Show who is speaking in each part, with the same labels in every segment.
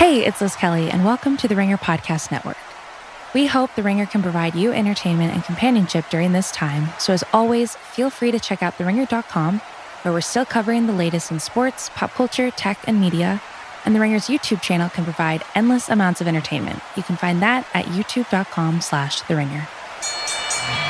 Speaker 1: Hey, it's Liz Kelly, and welcome to the Ringer Podcast Network. We hope the Ringer can provide you entertainment and companionship during this time. So, as always, feel free to check out theringer.com, where we're still covering the latest in sports, pop culture, tech, and media. And the Ringer's YouTube channel can provide endless amounts of entertainment. You can find that at youtube.com/slash the Ringer.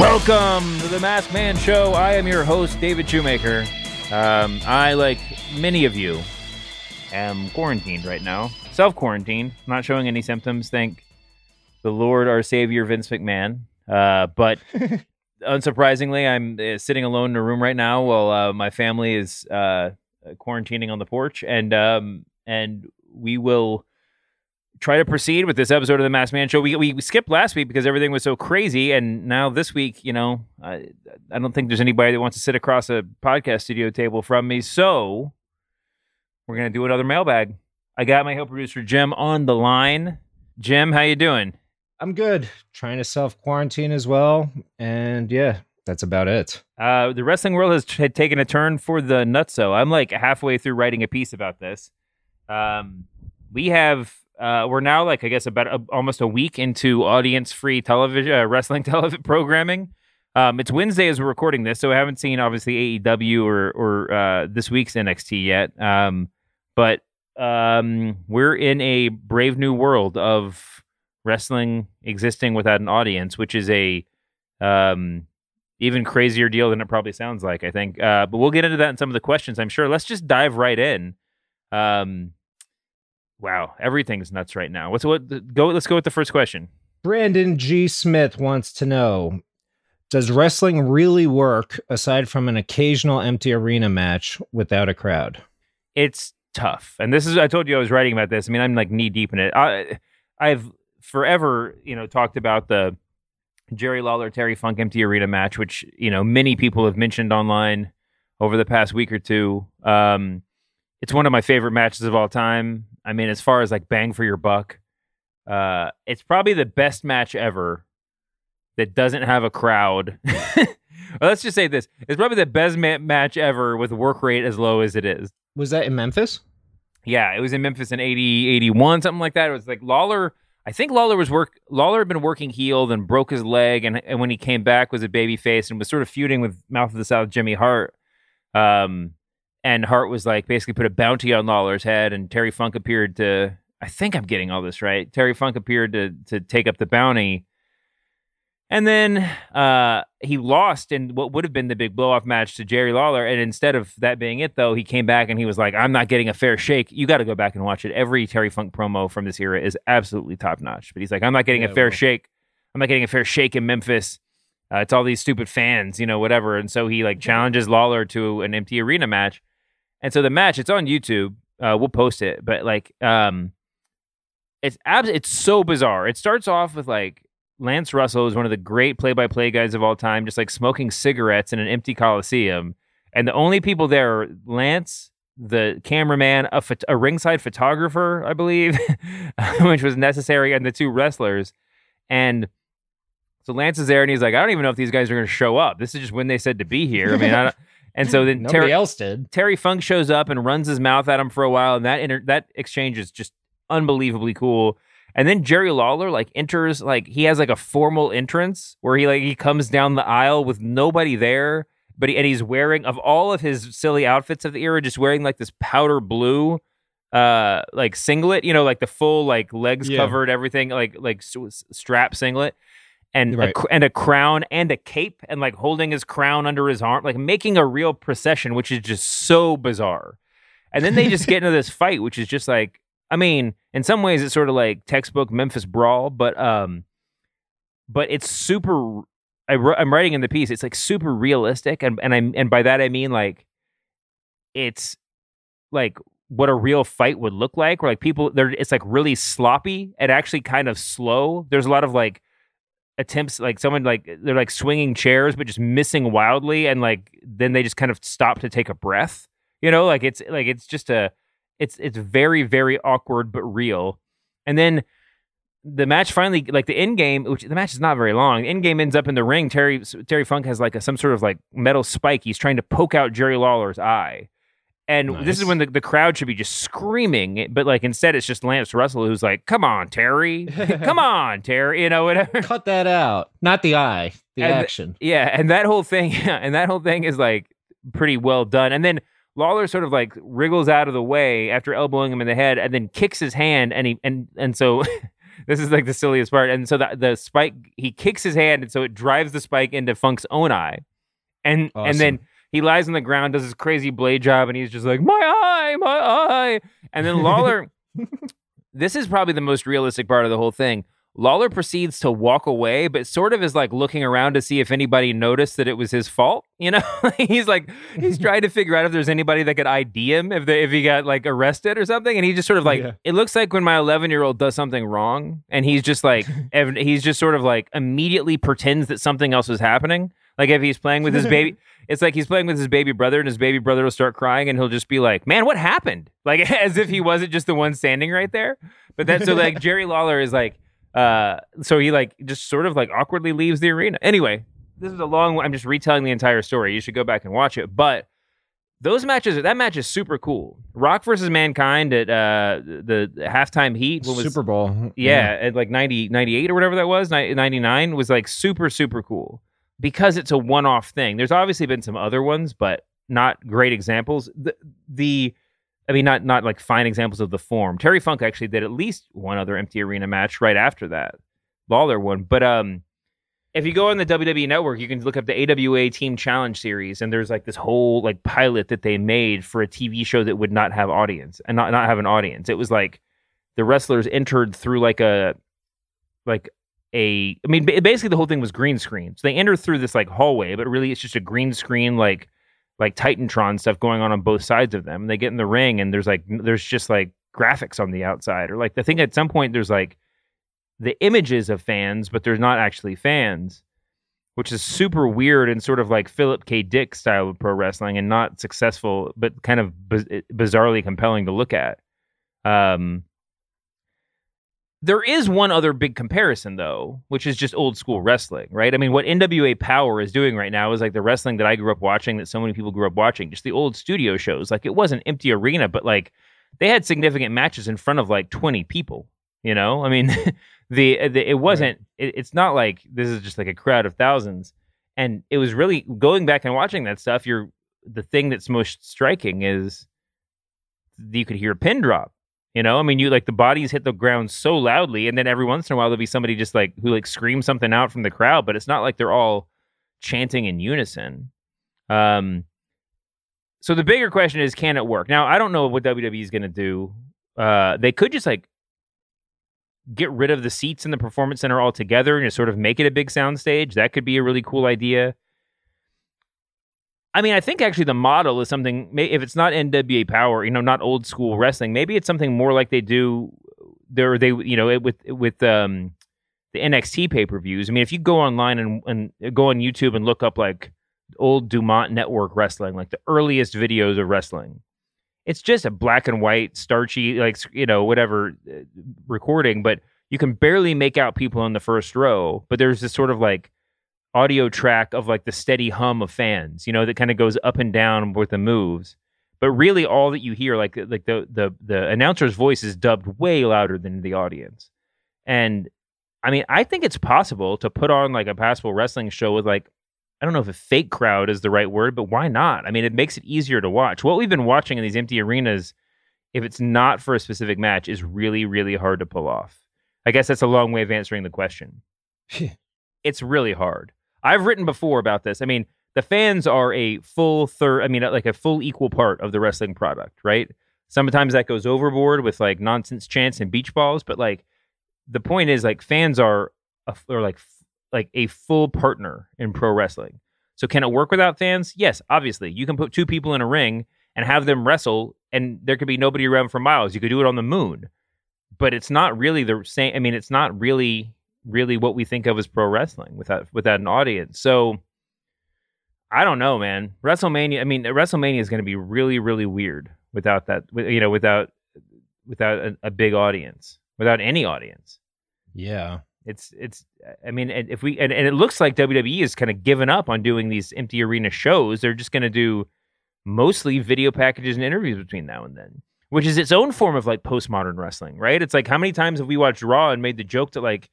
Speaker 2: Welcome to the Masked Man Show. I am your host, David Shoemaker. Um, I, like many of you, am quarantined right now. Self quarantined, not showing any symptoms. Thank the Lord, our Savior, Vince McMahon. Uh, but unsurprisingly, I'm uh, sitting alone in a room right now while uh, my family is uh, quarantining on the porch, and um, and we will try to proceed with this episode of the Masked Man Show. We, we skipped last week because everything was so crazy, and now this week, you know, I, I don't think there's anybody that wants to sit across a podcast studio table from me. So we're gonna do another mailbag. I got my help producer Jim on the line. Jim, how you doing?
Speaker 3: I'm good. Trying to self quarantine as well, and yeah, that's about it.
Speaker 2: Uh, the wrestling world has t- taken a turn for the nutso. I'm like halfway through writing a piece about this. Um, we have uh, we're now like I guess about a, almost a week into audience-free television uh, wrestling television programming. Um, it's Wednesday as we're recording this, so I haven't seen obviously AEW or or uh, this week's NXT yet. Um, but um, we're in a brave new world of wrestling existing without an audience, which is a um, even crazier deal than it probably sounds like. I think, uh, but we'll get into that in some of the questions. I'm sure. Let's just dive right in. Um, Wow, everything's nuts right now. What's what? Go. Let's go with the first question.
Speaker 3: Brandon G. Smith wants to know Does wrestling really work aside from an occasional empty arena match without a crowd?
Speaker 2: It's tough. And this is, I told you I was writing about this. I mean, I'm like knee deep in it. I, I've forever, you know, talked about the Jerry Lawler Terry Funk empty arena match, which, you know, many people have mentioned online over the past week or two. Um, it's one of my favorite matches of all time. I mean, as far as like bang for your buck, uh, it's probably the best match ever that doesn't have a crowd. let's just say this: it's probably the best ma- match ever with work rate as low as it is.
Speaker 3: Was that in Memphis?
Speaker 2: Yeah, it was in Memphis in 80, 81, something like that. It was like Lawler. I think Lawler was work. Lawler had been working heel, then broke his leg, and and when he came back was a baby face and was sort of feuding with Mouth of the South Jimmy Hart. Um, and Hart was like basically put a bounty on Lawler's head, and Terry Funk appeared to. I think I'm getting all this right. Terry Funk appeared to to take up the bounty, and then uh, he lost in what would have been the big blow off match to Jerry Lawler. And instead of that being it, though, he came back and he was like, "I'm not getting a fair shake." You got to go back and watch it. Every Terry Funk promo from this era is absolutely top notch. But he's like, "I'm not getting
Speaker 3: Yeah,
Speaker 2: a fair
Speaker 3: well.
Speaker 2: shake. I'm not getting a fair shake in Memphis." Uh, it's all these stupid fans, you know, whatever. And so he like challenges Lawler to an empty arena match. And so the match, it's on YouTube. Uh, we'll post it, but like, um, it's abs- it's so bizarre. It starts off with like Lance Russell is one of the great play-by-play guys of all time, just like smoking cigarettes in an empty coliseum, and the only people there are Lance, the cameraman, a, phot- a ringside photographer, I believe, which was necessary, and the two wrestlers, and. So Lance is there, and he's like, "I don't even know if these guys are going to show up. This is just when they said to be here. I mean, I don't, and so then
Speaker 3: Nobody
Speaker 2: Terry,
Speaker 3: else did.
Speaker 2: Terry Funk shows up and runs his mouth at him for a while, and that inter- that exchange is just unbelievably cool. And then Jerry Lawler like enters, like he has like a formal entrance where he like he comes down the aisle with nobody there, but he, and he's wearing of all of his silly outfits of the era, just wearing like this powder blue, uh, like singlet, you know, like the full like legs
Speaker 3: Yeah.
Speaker 2: covered, everything like like s- strap singlet. And
Speaker 3: Right.
Speaker 2: a, and a crown and a cape and like holding his crown under his arm, like making a real procession, which is just so bizarre. And then they just get into this fight, which is just like, I mean, in some ways it's sort of like textbook Memphis brawl, but um, but it's super. I, I'm writing in the piece. It's like super realistic, and and I and by that I mean like, it's like what a real fight would look like. Where like people, they're it's like really sloppy and actually kind of slow. There's a lot of like attempts, like someone like they're like swinging chairs, but just missing wildly, and like then they just kind of stop to take a breath. You know, like it's like it's just a, it's it's very very awkward but real. And then the match finally, like the end game, which the match is not very long. End game ends up in the ring. Terry Terry Funk has like a, some sort of like metal spike. He's trying to poke out Jerry Lawler's eye. And this is when the, the crowd should be just screaming, but like instead it's just Lance Russell who's like, "Come on, Terry, come on, Terry," you know, whatever.
Speaker 3: Cut that out. Not the eye, the
Speaker 2: And-
Speaker 3: action.
Speaker 2: Yeah, and that whole thing, and that whole thing is like pretty well done. And then Lawler sort of like wriggles out of the way after elbowing him in the head, and then kicks his hand, and he and and so this is like the silliest part. And so the the spike, he kicks his hand, and so it drives the spike into Funk's own eye, and and then
Speaker 3: Awesome.
Speaker 2: He lies on the ground, does his crazy blade job, and he's just like my eye, my eye, and then Lawler. this is probably the most realistic part of the whole thing. Lawler proceeds to walk away, but sort of is like looking around to see if anybody noticed that it was his fault. You know, he's like he's trying to figure out if there's anybody that could ID him if they, if he got like arrested or something. And he just sort of like
Speaker 3: Yeah.
Speaker 2: it looks like when my 11 year old does something wrong, and he's just like ev- he's just sort of like immediately pretends that something else is happening. Like if he's playing with his baby, it's like he's playing with his baby brother, and his baby brother will start crying, and he'll just be like, "Man, what happened?" Like as if he wasn't just the one standing right there. But that's so like Jerry Lawler is like, uh, so he like just sort of like awkwardly leaves the arena. Anyway, this is a long. I'm just retelling the entire story. You should go back and watch it. But those matches, that match is super cool. Rock versus Mankind at uh, the the halftime heat. was-
Speaker 3: Super Bowl.
Speaker 2: yeah, at like 90, 98 or whatever that was, ni- 99 was like super, super cool because it's a one off thing. There's obviously been some other ones, but not great examples. The, the I mean, not not like fine examples of the form. Terry Funk actually did at least one other empty arena match right after that. Lawler one. But um if you go on the WWE network, you can look up the AWA Team Challenge series, and there's like this whole like pilot that they made for a TV show that would not have audience and not not have an audience. It was like the wrestlers entered through like a like a I mean basically the whole thing was green screen. So they enter through this like hallway, but really it's just a green screen like like Titantron stuff going on on both sides of them. And they get in the ring and there's like there's just like graphics on the outside or like the thing at some point there's like the images of fans, but there's not actually fans, which is super weird and sort of like Philip K. Dick style of pro wrestling and not successful, but kind of biz- bizarrely compelling to look at. Um, there is one other big comparison though, which is just old school wrestling, right? I mean, what NWA Power is doing right now is like the wrestling that I grew up watching, that so many people grew up watching, just the old studio shows. Like it was an empty arena, but like they had significant matches in front of like 20 people, you know? I mean, the, uh, the it wasn't it, it's not like this is just like a crowd of thousands. And it was really going back and watching that stuff, you're the thing that's most striking is you could hear a pin drop. You know, I mean, you like the bodies hit the ground so loudly, and then every once in a while there'll be somebody just like who like screams something out from the crowd, but it's not like they're all chanting in unison. Um, so the bigger question is, can it work? Now, I don't know what WWE is going to do. Uh, they could just like get rid of the seats in the performance center altogether and just sort of make it a big sound stage. That could be a really cool idea. I mean, I think actually the model is something. If it's not NWA Power, you know, not old school wrestling, maybe it's something more like they do. There, they, you know, it, with with um, the NXT pay per views. I mean, if you go online and and go on YouTube and look up like old Dumont Network wrestling, like the earliest videos of wrestling, it's just a black and white, starchy, like you know, whatever uh, recording, but you can barely make out people in the first row. But there's this sort of like audio track of like the steady hum of fans, you know, that kind of goes up and down with the moves. But really, all that you hear, like like the the the announcer's voice, is dubbed way louder than the audience. And I mean, I think it's possible to put on like a passable wrestling show with like I don't know if a fake crowd is the right word, but why not? I mean, it makes it easier to watch. What we've been watching in these empty arenas, if it's not for a specific match, is really really hard to pull off. I guess that's a long way of answering the question. it's really hard. I've written before about this. I mean, the fans are a full third. I mean, like a full equal part of the wrestling product, right? Sometimes that goes overboard with like nonsense chants and beach balls, but like the point is like fans are a, are like like a full partner in pro wrestling. So can it work without fans? Yes, obviously. You can put two people in a ring and have them wrestle and there could be nobody around for miles. You could do it on the moon. But it's not really the same I mean it's not really really what we think of as pro wrestling without without an audience. So I don't know, man. WrestleMania. I mean, WrestleMania is going to be really, really weird without that. You know, without without a, a, big audience, without any audience.
Speaker 3: Yeah,
Speaker 2: it's it's. I mean, if we and, and it looks like WWE is kind of given up on doing these empty arena shows. They're just going to do mostly video packages and interviews between now and then, which is its own form of like postmodern wrestling, right? It's like how many times have we watched Raw and made the joke that like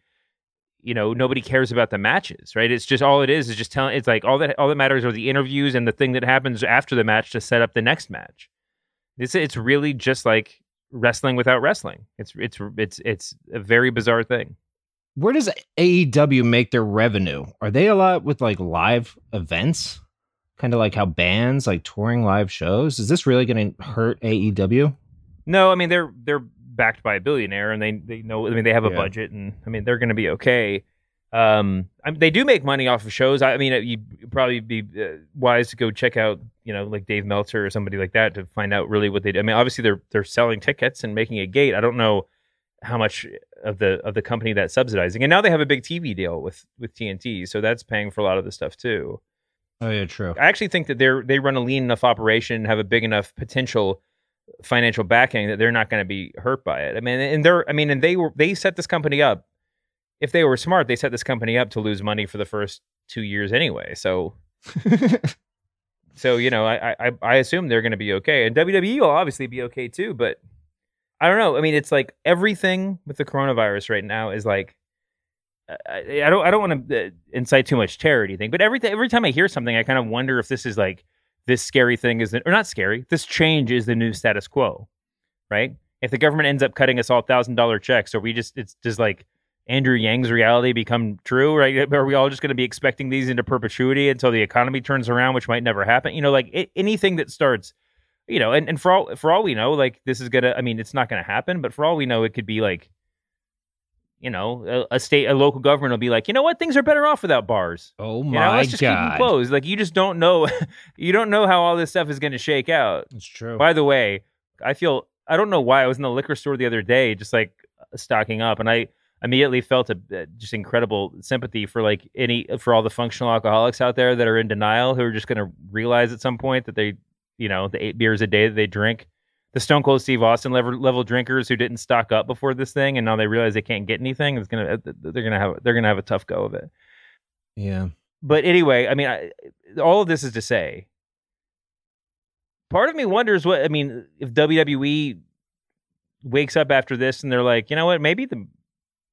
Speaker 2: you know nobody cares about the matches right? It's just all it is is just telling it's like all that all that matters are the interviews and the thing that happens after the match to set up the next match. It's it's really just like wrestling without wrestling. It's it's it's it's a very bizarre thing.
Speaker 3: Where does AEW make their revenue? Are they a lot with like live events? Kind of like how bands like touring live shows? Is this really going to hurt AEW
Speaker 2: no i mean they're they're backed by a billionaire, and they they know. I mean, they have a yeah. budget, and I mean, they're going to be okay. Um, I mean, they do make money off of shows. I, mean, you'd probably be uh, wise to go check out, you know, like Dave Meltzer or somebody like that to find out really what they do. I mean, obviously they're they're selling tickets and making a gate. I don't know how much of the of the company that's subsidizing, and now they have a big TV deal with with TNT, so that's paying for a lot of the stuff too.
Speaker 3: Oh yeah, true.
Speaker 2: I actually think that they're they run a lean enough operation, have a big enough potential financial backing that they're not going to be hurt by it. I mean, and they're, I mean, and they were, they set this company up. If they were smart, they set this company up to lose money for the first two years anyway. So, so you know, I, I, I assume they're going to be okay, and WWE will obviously be okay too. But I don't know. I mean, it's like everything with the coronavirus right now is like. I, I don't. I don't want to uh, incite too much terror or anything, but every every time I hear something, I kind of wonder if this is like this scary thing is, or not scary, this change is the new status quo, right? If the government ends up cutting us all thousand dollar checks, or we just, it's just like Andrew Yang's reality become true, right? Are we all just going to be expecting these into perpetuity until the economy turns around, which might never happen? You know, like it, anything that starts, you know, and, and for all for all we know, like this is gonna, I mean, it's not gonna happen, but for all we know, it could be like you know, a, a, state, a local government will be like, you know what, things are better off without bars.
Speaker 3: Oh my
Speaker 2: you know, let's just
Speaker 3: god,
Speaker 2: keep them closed. Like you just don't know, you don't know how all this stuff is going to shake out.
Speaker 3: It's true.
Speaker 2: By the way, I feel I don't know why I was in the liquor store the other day, just like stocking up, and I immediately felt a, a just incredible sympathy for like any for all the functional alcoholics out there that are in denial who are just going to realize at some point that they, you know, the eight beers a day that they drink the Stone Cold Steve Austin level, level drinkers who didn't stock up before this thing, and now they realize they can't get anything. It's gonna they're gonna have they're gonna have a tough go of it.
Speaker 3: Yeah.
Speaker 2: But anyway, I mean, I, all of this is to say, part of me wonders what I mean if WWE wakes up after this and they're like, you know what, maybe the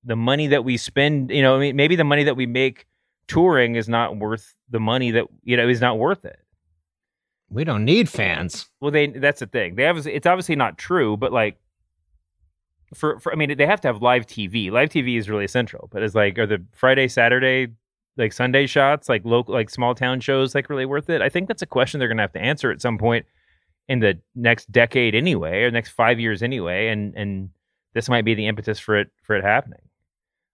Speaker 2: the money that we spend, you know, I mean, maybe the money that we make touring is not worth the money that you know is not worth it.
Speaker 3: We don't need fans.
Speaker 2: Well, they that's the thing. They have it's obviously not true, but like for, for I mean they have to have live TV. Live TV is really essential. But it's like are the Friday, Saturday, like Sunday shots, like local like small town shows like really worth it? I think that's a question they're gonna have to answer at some point in the next decade anyway, or next five years anyway, and and this might be the impetus for it for it happening.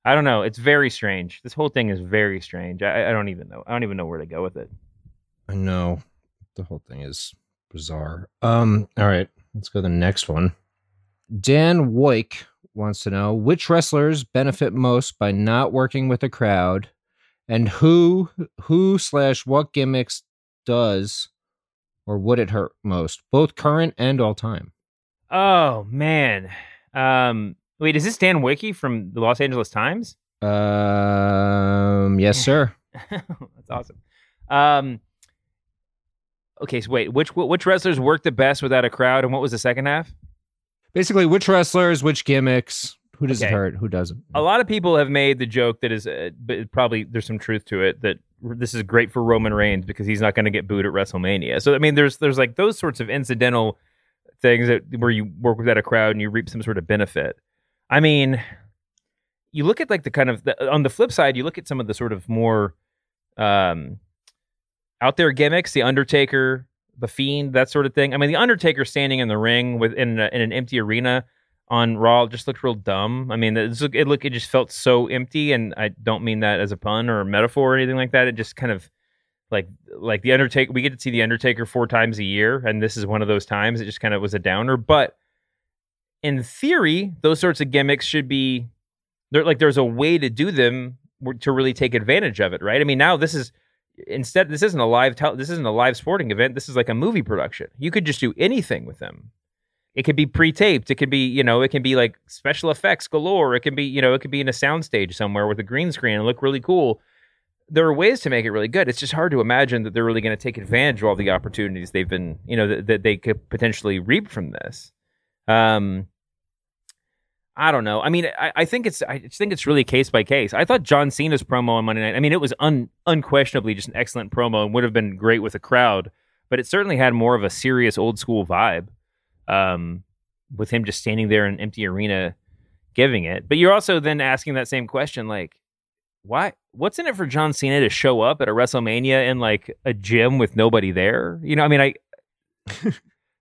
Speaker 2: I don't know. It's very strange. This whole thing is very strange. I, I don't even know. I don't even know where to go with it.
Speaker 3: I know the whole thing is bizarre. Um, all right, let's go to the next one. Dan Woike wants to know which wrestlers benefit most by not working with a crowd, and who who slash what gimmicks does or would it hurt most, both current and all time.
Speaker 2: Oh man, um, wait, is this Dan Woike from the Los Angeles Times?
Speaker 3: Um, yes, sir.
Speaker 2: That's awesome. Um, Okay, so wait, which which wrestlers worked the best without a crowd, and what was the second half?
Speaker 3: Basically, which wrestlers, which gimmicks, who does okay. it hurt, who doesn't?
Speaker 2: A lot of people have made the joke that is, uh, probably there's some truth to it that this is great for Roman Reigns because he's not going to get booed at WrestleMania. So I mean, there's there's like those sorts of incidental things that where you work without a crowd and you reap some sort of benefit. I mean, you look at like the kind of the, on the flip side, you look at some of the sort of more um out there gimmicks, the Undertaker, the Fiend, that sort of thing. I mean, the Undertaker standing in the ring with in, a, in an empty arena on Raw just looked real dumb. I mean, it look it look it just felt so empty, and I don't mean that as a pun or a metaphor or anything like that. It just kind of like like the Undertaker. We get to see the Undertaker four times a year, and this is one of those times. It just kind of was a downer, but in theory, those sorts of gimmicks should be there. Like there's a way to do them to really take advantage of it, right? I mean, now this is instead this isn't a live tel- this isn't a live sporting event. This is like a movie production. You could just do anything with them. It could be pre-taped. It could be, you know, it can be like special effects galore. It can be, you know, it could be in a soundstage somewhere with a green screen and look really cool. There are ways to make it really good. It's just hard to imagine that they're really going to take advantage of all the opportunities they've been, you know, that, that they could potentially reap from this. Um, I don't know. I mean, I, I, think it's I think it's really case by case. I thought John Cena's promo on Monday night. I mean, it was un, unquestionably just an excellent promo and would have been great with a crowd, but it certainly had more of a serious old school vibe. Um, with him just standing there in an empty arena giving it. But you're also then asking that same question, like, why? What's in it for John Cena to show up at a WrestleMania in like a gym with nobody there? You know, I mean, I.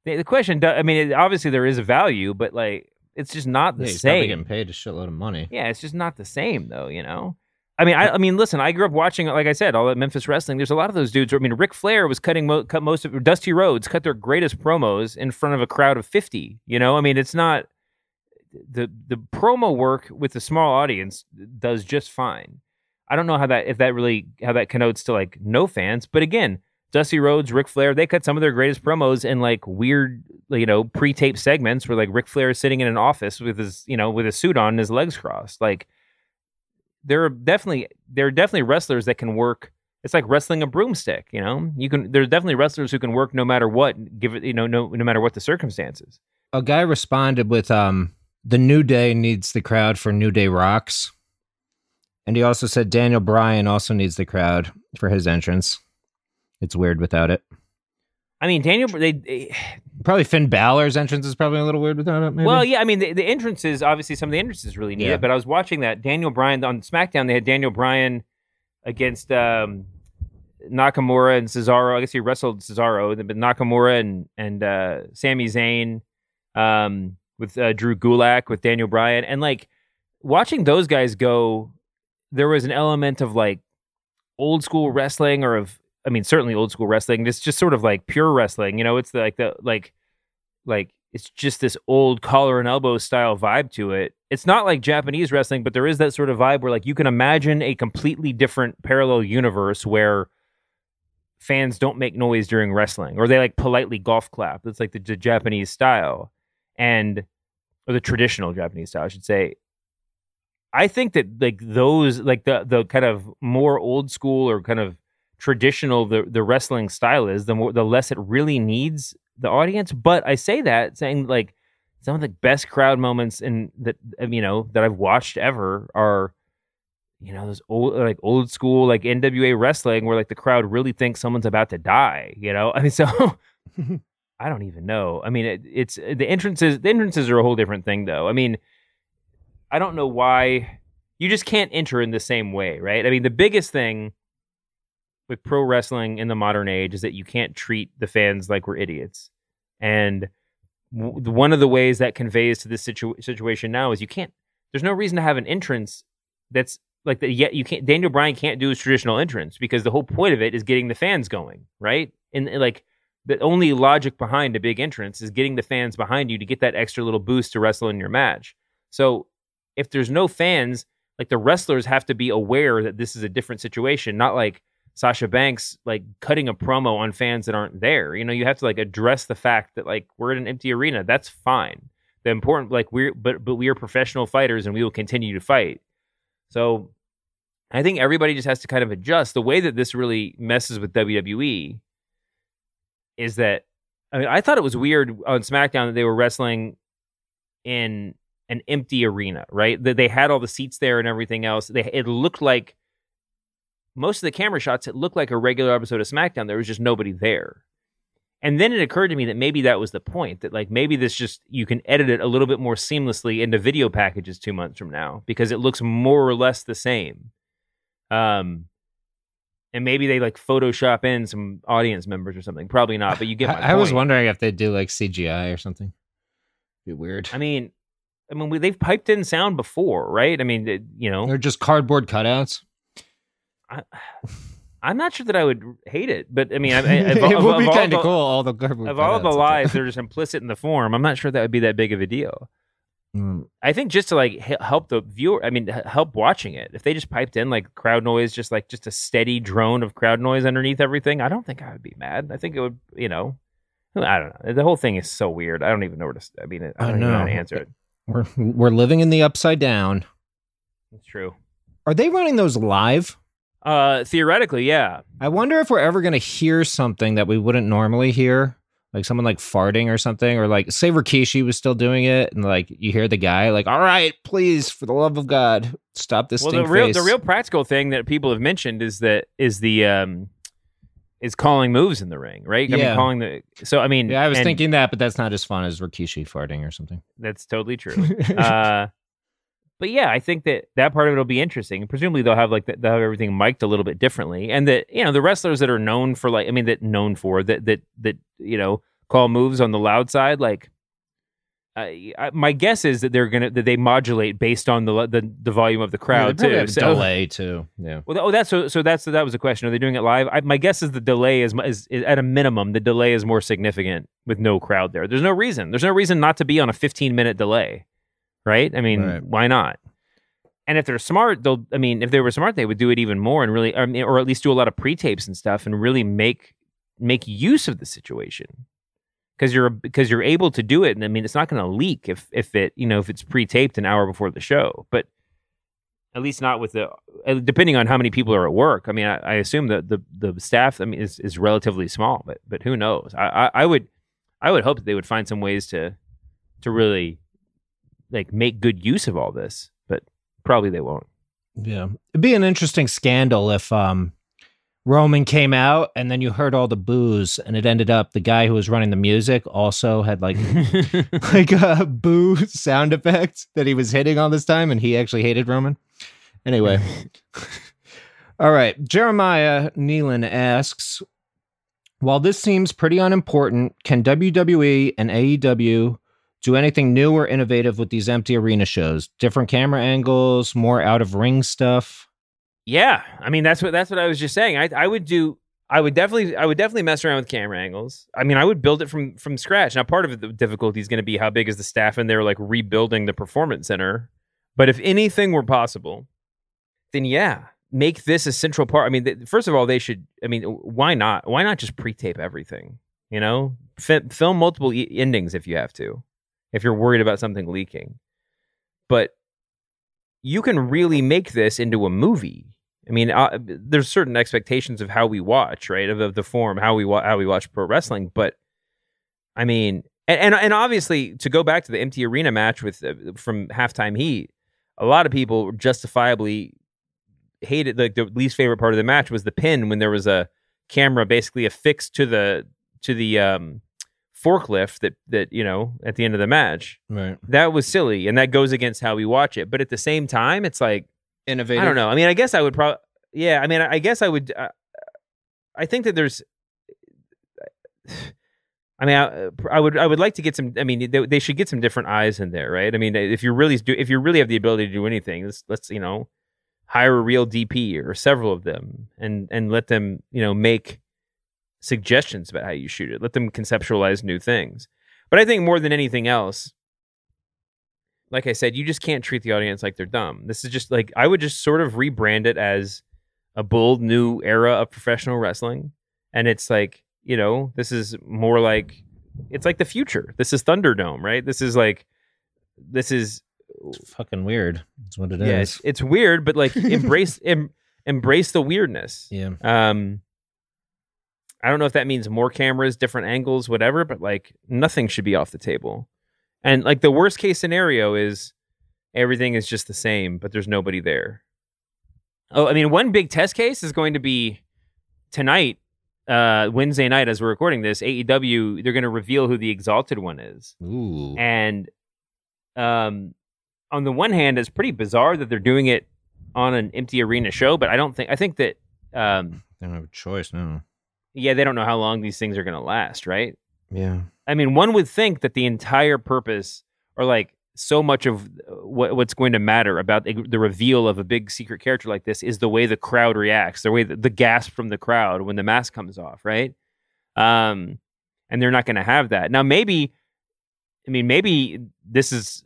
Speaker 2: the question, I mean, obviously there is a value, but like it's just not the
Speaker 3: yeah, he's
Speaker 2: same.
Speaker 3: Getting paid a shitload of money.
Speaker 2: Yeah, it's just not the same though. You know. I mean, I, I, mean, listen. I grew up watching, like I said, all that Memphis wrestling. There's a lot of those dudes. I mean, Ric Flair was cutting mo- cut most of Dusty Rhodes cut their greatest promos in front of a crowd of fifty. You know, I mean, it's not the the promo work with the small audience does just fine. I don't know how that if that really how that connotes to like no fans, but again, Dusty Rhodes, Ric Flair, they cut some of their greatest promos in like weird, you know, pre-tape segments where like Ric Flair is sitting in an office with his, you know, with a suit on and his legs crossed. Like there are definitely there are definitely wrestlers that can work. It's like wrestling a broomstick, you know. You can there's definitely wrestlers who can work no matter what, give it, you know, no no matter what the circumstances.
Speaker 3: A guy responded with um the New Day needs the crowd for New Day rocks. And he also said Daniel Bryan also needs the crowd for his entrance. It's weird without it.
Speaker 2: I mean, Daniel, they, they,
Speaker 3: probably Finn Balor's entrance is probably a little weird without it. Maybe?
Speaker 2: Well, yeah, I mean, the, the entrances obviously some of the entrances really need yeah. it, but I was watching that Daniel Bryan on SmackDown. They had Daniel Bryan against um, Nakamura and Cesaro. I guess he wrestled Cesaro, but Nakamura and and uh, Sami Zayn um, with uh, Drew Gulak with Daniel Bryan, and like watching those guys go, there was an element of like old school wrestling or of I mean, certainly old school wrestling. It's just sort of like pure wrestling. You know, it's like the like like it's just this old collar and elbow style vibe to it. It's not like Japanese wrestling, but there is that sort of vibe where like you can imagine a completely different parallel universe where fans don't make noise during wrestling or they like politely golf clap. It's like the, the Japanese style and or the traditional Japanese style, I should say. I think that like those like the the kind of more old school or kind of traditional the, the wrestling style is, the more the less it really needs the audience. But I say that saying like some of the best crowd moments in that um, you know that I've watched ever are you know those old like old school like NWA wrestling where like the crowd really thinks someone's about to die. You know, I mean, so I don't even know. I mean, it, it's the entrances. The entrances are a whole different thing, though. I mean, I don't know why you just can't enter in the same way, right? I mean, the biggest thing with pro wrestling in the modern age is that you can't treat the fans like we're idiots. And w- one of the ways that conveys to this situ- situation now is you can't. There's no reason to have an entrance that's like the yet you can't. Daniel Bryan can't do his traditional entrance because the whole point of it is getting the fans going, right? And, and like the only logic behind a big entrance is getting the fans behind you to get that extra little boost to wrestle in your match. So if there's no fans, like the wrestlers have to be aware that this is a different situation, not like Sasha Banks like cutting a promo on fans that aren't there. You know, you have to like address the fact that like we're in an empty arena. That's fine. The important like we're but but we are professional fighters and we will continue to fight. So I think everybody just has to kind of adjust. The way that this really messes with WWE is that I mean I thought it was weird on SmackDown that they were wrestling in an empty arena, right? That they had all the seats there and everything else. They it looked like most of the camera shots, it looked like a regular episode of SmackDown. There was just nobody there. And then it occurred to me that maybe that was the point that like maybe this just you can edit it a little bit more seamlessly into video packages two months from now because it looks more or less the same. Um, and maybe they like Photoshop in some audience members or something. Probably not, but you get my
Speaker 3: I, I was wondering if they do like CGI or something. Be weird.
Speaker 2: I mean, I mean, we, they've piped in sound before, right? I mean, it- you know,
Speaker 3: They're just cardboard cutouts.
Speaker 2: I, I'm not sure that I would hate it, but I mean, I, I,
Speaker 3: it
Speaker 2: of-
Speaker 3: would be
Speaker 2: of
Speaker 3: kind of cool. All the
Speaker 2: Of all of the lies, they're just implicit in the form. I'm not sure that would be that big of a deal.
Speaker 3: Mm,
Speaker 2: I think just to like help the viewer, I mean, help watching it. If they just piped in like crowd noise, just like just a steady drone of crowd noise underneath everything, I don't think I would be mad. I think it would, you know, I don't know. The whole thing is so weird. I don't even know where to. I mean, I
Speaker 3: I
Speaker 2: don't even know how to answer it.
Speaker 3: We're we're living in the upside down.
Speaker 2: It's true.
Speaker 3: Are they running those live?
Speaker 2: Uh, theoretically, yeah.
Speaker 3: I wonder if we're ever going to hear something that we wouldn't normally hear, like someone like farting or something, or like say Rikishi was still doing it, and like you hear the guy like, "All right, please, for the love of God, stop this."
Speaker 2: well, the real
Speaker 3: face."
Speaker 2: the real practical thing that people have mentioned is that is the um is calling moves in the ring, right? I
Speaker 3: Yeah.
Speaker 2: mean, calling the. So I mean,
Speaker 3: Yeah, I was
Speaker 2: and
Speaker 3: thinking that, but that's not as fun as Rikishi farting or something.
Speaker 2: that's totally true. uh, but yeah, I think that that part of it will be interesting. Presumably, they'll have like the, they'll have everything mic'd a little bit differently, and that you know the wrestlers that are known for like I mean that known for that that that you know call moves on the loud side like. I, I, my guess is that they're gonna that they modulate based on the the, the volume of the crowd
Speaker 3: probably
Speaker 2: too.
Speaker 3: have
Speaker 2: So
Speaker 3: delay too. Yeah.
Speaker 2: well, oh, that's so. So that's that was a question. Are they doing it live? I, my guess is the delay is, is is at a minimum. The delay is more significant with no crowd there. There's no reason. There's no reason not to be on a 15 minute delay, right? I mean,
Speaker 3: Right.
Speaker 2: why not? And if they're smart, they'll. I mean, if they were smart, they would do it even more and really, I mean, or at least do a lot of pre tapes and stuff and really make make use of the situation because you're because you're able to do it. And I mean, it's not going to leak if if it you know if it's pre taped an hour before the show, but at least not with the uh, depending on how many people are at work. I mean, I, I assume that the the staff I mean is is relatively small, but but who knows? I, I I would I would hope that they would find some ways to to really like make good use of all this, but probably they won't.
Speaker 3: Yeah. It'd be an interesting scandal if um Roman came out and then you heard all the boos and it ended up the guy who was running the music also had like like a boo sound effect that he was hitting all this time and he actually hated Roman. Anyway. all right. Jeremiah Nealon asks While this seems pretty unimportant, can WWE and AEW do anything new or innovative with these empty arena shows? Different camera angles, more out of ring stuff?
Speaker 2: Yeah, I mean that's what that's what I was just saying. I I would do. I would definitely I would definitely mess around with camera angles. I mean, I would build it from from scratch. Now, part of the difficulty is going to be how big is the staff and they're like rebuilding the performance center. But if anything were possible, then yeah, make this a central part. I mean, th- first of all, they should. I mean, why not? Why not just pre-tape everything? You know, Fi- film multiple e- endings if you have to, if you're worried about something leaking. But you can really make this into a movie. I mean, uh, there's certain expectations of how we watch, right? Of, of the form, how we wa- how we watch pro wrestling. But I mean, and, and and obviously, to go back to the empty arena match with uh, from halftime heat, a lot of people justifiably hated like the least favorite part of the match was the pin when there was a camera basically affixed to the to the um forklift that that you know at the end of the match
Speaker 3: Right.
Speaker 2: that was silly and that goes against how we watch it but at the same time it's like
Speaker 3: Innovative.
Speaker 2: I don't know. I mean, I guess I would probably. Yeah, I mean, I I guess I would. Uh, I think that there's. I mean, I, I would. I would like to get some. I mean, they, they should get some different eyes in there, right? I mean, if you really do, if you really have the ability to do anything, let's let's you know, hire a real DP or several of them, and and let them you know make suggestions about how you shoot it. Let them conceptualize new things. But I think more than anything else, like I said, you just can't treat the audience like they're dumb. This is just like I would just sort of rebrand it as a bold new era of professional wrestling. And it's like, you know, this is more like it's like the future. This is Thunderdome, right? This is like this is
Speaker 3: It's fucking weird. That's what it is.
Speaker 2: yeah, it's, it's weird, but like embrace em, embrace the weirdness.
Speaker 3: yeah.
Speaker 2: Um I don't know if that means more cameras, different angles, whatever, but like nothing should be off the table. And like the worst case scenario is everything is just the same, but there's nobody there. Oh, I mean, one big test case is going to be tonight uh, Wednesday night as we're recording this, AEW they're going to reveal who the Exalted One is.
Speaker 3: Ooh.
Speaker 2: And um, on the one hand, it's pretty bizarre that they're doing it on an empty arena show, but I don't think I think that um,
Speaker 3: they don't have a choice now.
Speaker 2: Yeah, they don't know how long these things are going to last, right?
Speaker 3: Yeah.
Speaker 2: I mean, one would think that the entire purpose, or like so much of what, what's going to matter about the, the, reveal of a big secret character like this, is the way the crowd reacts, the way the, the gasp from the crowd when the mask comes off, right? Um, and they're not going to have that now. Maybe, I mean, maybe this is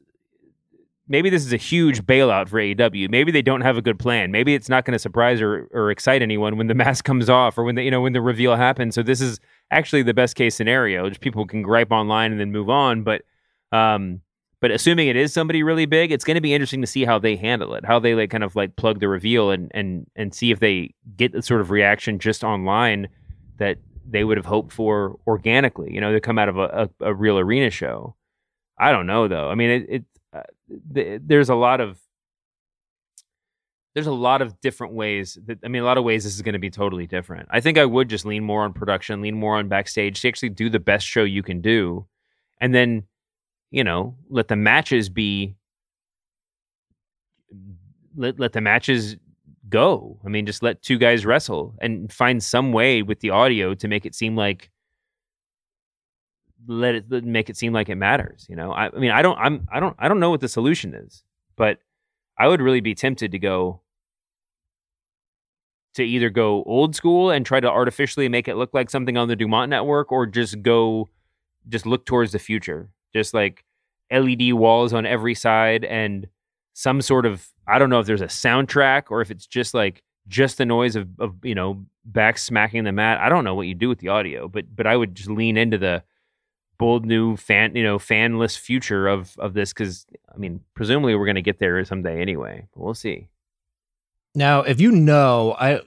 Speaker 2: maybe this is a huge bailout for AEW. Maybe they don't have a good plan. Maybe it's not going to surprise or, or excite anyone when the mask comes off or when the you know when the reveal happens. So this is actually the best case scenario. Just people can gripe online and then move on. But um, but assuming it is somebody really big, it's going to be interesting to see how they handle it, how they like kind of like plug the reveal and and and see if they get the sort of reaction just online that they would have hoped for organically. You know, to come out of a, a, a real arena show. I don't know though. I mean, it, it th- there's a lot of there's a lot of different ways that I mean a lot of ways this is going to be totally different. I think I would just lean more on production, lean more on backstage to actually do the best show you can do and then you know, let the matches be let let the matches go. I mean, just let two guys wrestle and find some way with the audio to make it seem like let it make it seem like it matters. You know, I, I mean, I don't, I'm, I don't, I don't know what the solution is, but I would really be tempted to go to either go old school and try to artificially make it look like something on the Dumont network, or just go, just look towards the future, just like LED walls on every side and some sort of, I don't know if there's a soundtrack or if it's just like just the noise of, of you know back smacking the mat. I don't know what you do with the audio, but but I would just lean into the bold new fan, you know, fanless future of of this because I mean, presumably we're going to get there someday anyway. But we'll see.
Speaker 3: Now, if you know, I,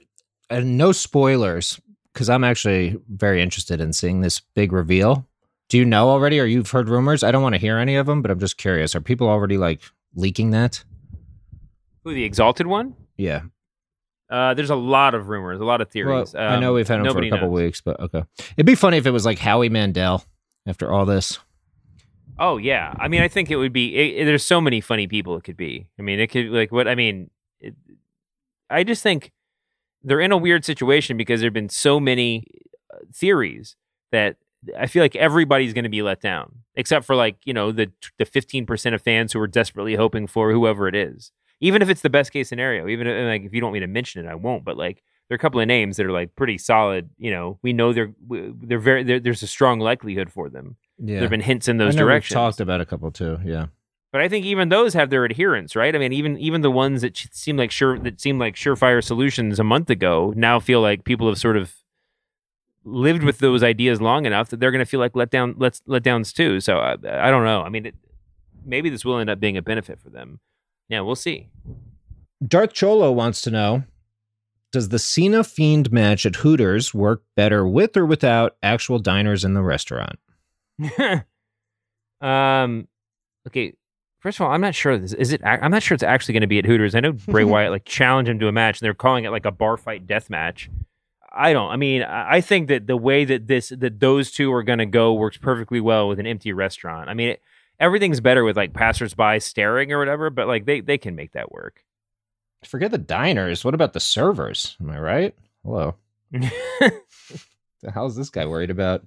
Speaker 3: and no spoilers because I'm actually very interested in seeing this big reveal. Do you know already, or you've heard rumors? I don't want to hear any of them, but I'm just curious. Are people already like leaking that?
Speaker 2: Who the exalted one?
Speaker 3: Yeah.
Speaker 2: Uh, there's a lot of rumors, a lot of theories.
Speaker 3: Well, um, I know we've had them for a couple
Speaker 2: knows.
Speaker 3: weeks, but okay. It'd be funny if it was like Howie Mandel after all this.
Speaker 2: Oh yeah, I mean, I think it would be. It, it, there's so many funny people it could be. I mean, it could like what I mean. It, I just think they're in a weird situation because there've been so many uh, theories that I feel like everybody's going to be let down, except for like you know the the 15 percent of fans who are desperately hoping for whoever it is. Even if it's the best case scenario, even if, like if you don't want me to mention it, I won't. But like there are a couple of names that are like pretty solid. You know, we know they're they're very they're, there's a strong likelihood for them.
Speaker 3: Yeah,
Speaker 2: there have been hints in those directions.
Speaker 3: We've talked about a couple too. Yeah,
Speaker 2: but I think even those have their adherents, right? I mean, even even the ones that seem like sure that seem like surefire solutions a month ago now feel like people have sort of lived with those ideas long enough that they're going to feel like let down let's let downs too. So I, I don't know. I mean, it, maybe this will end up being a benefit for them. Yeah, we'll see.
Speaker 3: Darth Cholo wants to know Does the Cena Fiend match at Hooters work better with or without actual diners in the restaurant?
Speaker 2: um, okay. First of all, I'm not sure. This, is it? I'm not sure it's actually going to be at Hooters. I know Bray Wyatt like challenged him to a match, and they're calling it like a bar fight death match. I don't. I mean, I think that the way that this that those two are going to go works perfectly well with an empty restaurant. I mean, it, everything's better with like passersby staring or whatever, but like they they can make that work.
Speaker 3: Forget the diners. What about the servers? Am I right? Hello. the this guy worried about?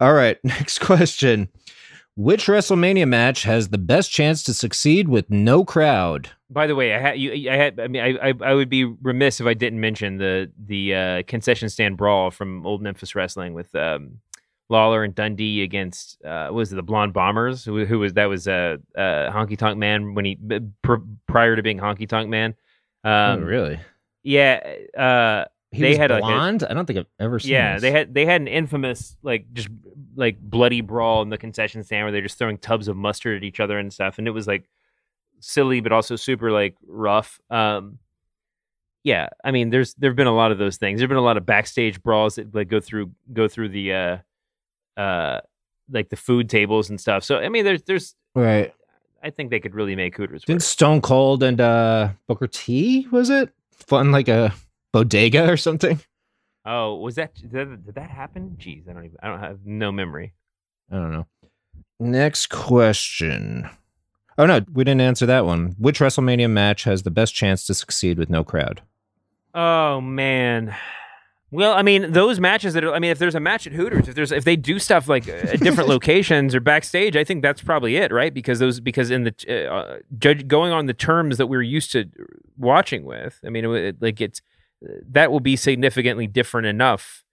Speaker 3: All right, next question. Which WrestleMania match has the best chance to succeed with no crowd?
Speaker 2: By the way, I had you. I had. I mean, I, I, I would be remiss if I didn't mention the the uh, concession stand brawl from Old Memphis Wrestling with um, Lawler and Dundee against uh, was it the Blonde Bombers? Who, who was that? Was uh, uh, Honky Tonk Man when he pr- prior to being Honky Tonk Man.
Speaker 3: Um, oh, really?
Speaker 2: Yeah. Uh,
Speaker 3: he
Speaker 2: they
Speaker 3: was
Speaker 2: had
Speaker 3: blonde.
Speaker 2: Like
Speaker 3: I don't think I've ever seen.
Speaker 2: Yeah,
Speaker 3: this.
Speaker 2: they had they had an infamous like just like bloody brawl in the concession stand where they're just throwing tubs of mustard at each other and stuff, and it was like silly but also super like rough. Um, yeah, I mean, there's there've been a lot of those things. There've been a lot of backstage brawls that like go through go through the uh, uh, like the food tables and stuff. So I mean, there's there's
Speaker 3: right.
Speaker 2: I think they could really make Hooters.
Speaker 3: Didn't Stone Cold and uh, Booker T was it fun like a bodega or something?
Speaker 2: Oh, was that did, that did that happen? Jeez, I don't even I don't have no memory.
Speaker 3: I don't know. Next question. Oh no, we didn't answer that one. Which WrestleMania match has the best chance to succeed with no crowd?
Speaker 2: Oh man. Well, I mean, those matches that are, I mean, if there's a match at Hooters, if there's if they do stuff like uh, at different locations or backstage, I think that's probably it, right? Because those because in the uh, judge going on the terms that we're used to watching with, I mean, it, like it's that will be significantly different enough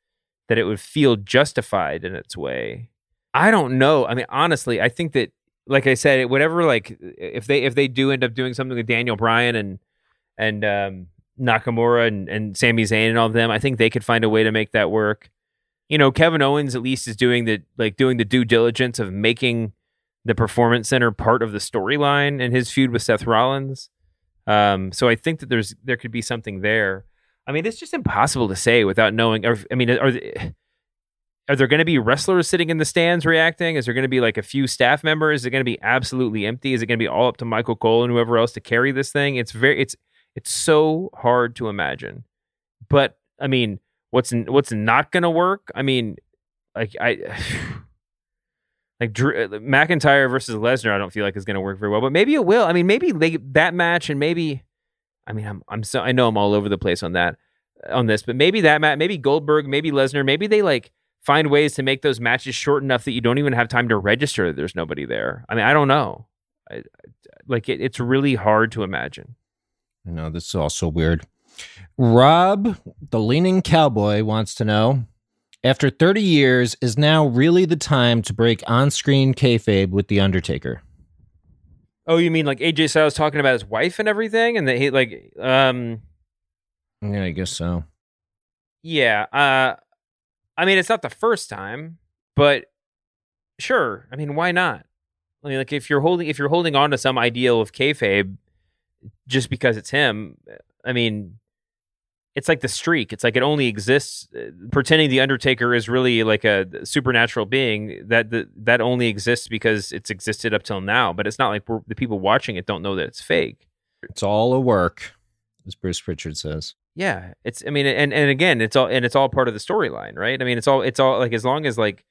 Speaker 2: that it would feel justified in its way. I don't know. I mean, honestly, I think that like I said, whatever like if they if they do end up doing something with Daniel Bryan and and um Nakamura and, and Sami Zayn and all of them, I think they could find a way to make that work. You know, Kevin Owens at least is doing the like doing the due diligence of making the performance center part of the storyline in his feud with Seth Rollins. Um, so I think that there's there could be something there. I mean, it's just impossible to say without knowing. Or, I mean, are are there going to be wrestlers sitting in the stands reacting? Is there going to be like a few staff members? Is it going to be absolutely empty? Is it going to be all up to Michael Cole and whoever else to carry this thing? It's very it's it's so hard to imagine. But I mean, what's what's not going to work? I mean, like I like Drew, uh, McIntyre versus Lesnar. I don't feel like is going to work very well, but maybe it will. I mean, maybe they, that match and maybe. I mean, I'm I'm so I know I'm all over the place on that on this, but maybe that match, maybe Goldberg, maybe Lesnar, maybe they like find ways to make those matches short enough that you don't even have time to register. That there's nobody there. I mean, I don't know. I, like it, it's really hard to imagine.
Speaker 3: I know this is also weird. Rob, the leaning cowboy, wants to know after 30 years, is now really the time to break on screen kayfabe with The Undertaker?
Speaker 2: Oh, you mean like AJ Styles talking about his wife and everything? And that he, like, um,
Speaker 3: yeah, I guess so.
Speaker 2: Yeah. Uh, I mean, it's not the first time, but sure. I mean, why not? I mean, like if you're holding if you're holding on to some ideal of kayfabe, just because it's him. I mean, it's like the streak. It's like it only exists. Uh, pretending the Undertaker is really like a supernatural being that the, that only exists because it's existed up till now. But it's not like the people watching it don't know that it's fake.
Speaker 3: It's all a work, as Bruce Pritchard says.
Speaker 2: Yeah, it's. I mean, and and again, it's all and it's all part of the storyline, right? I mean, it's all it's all like as long as like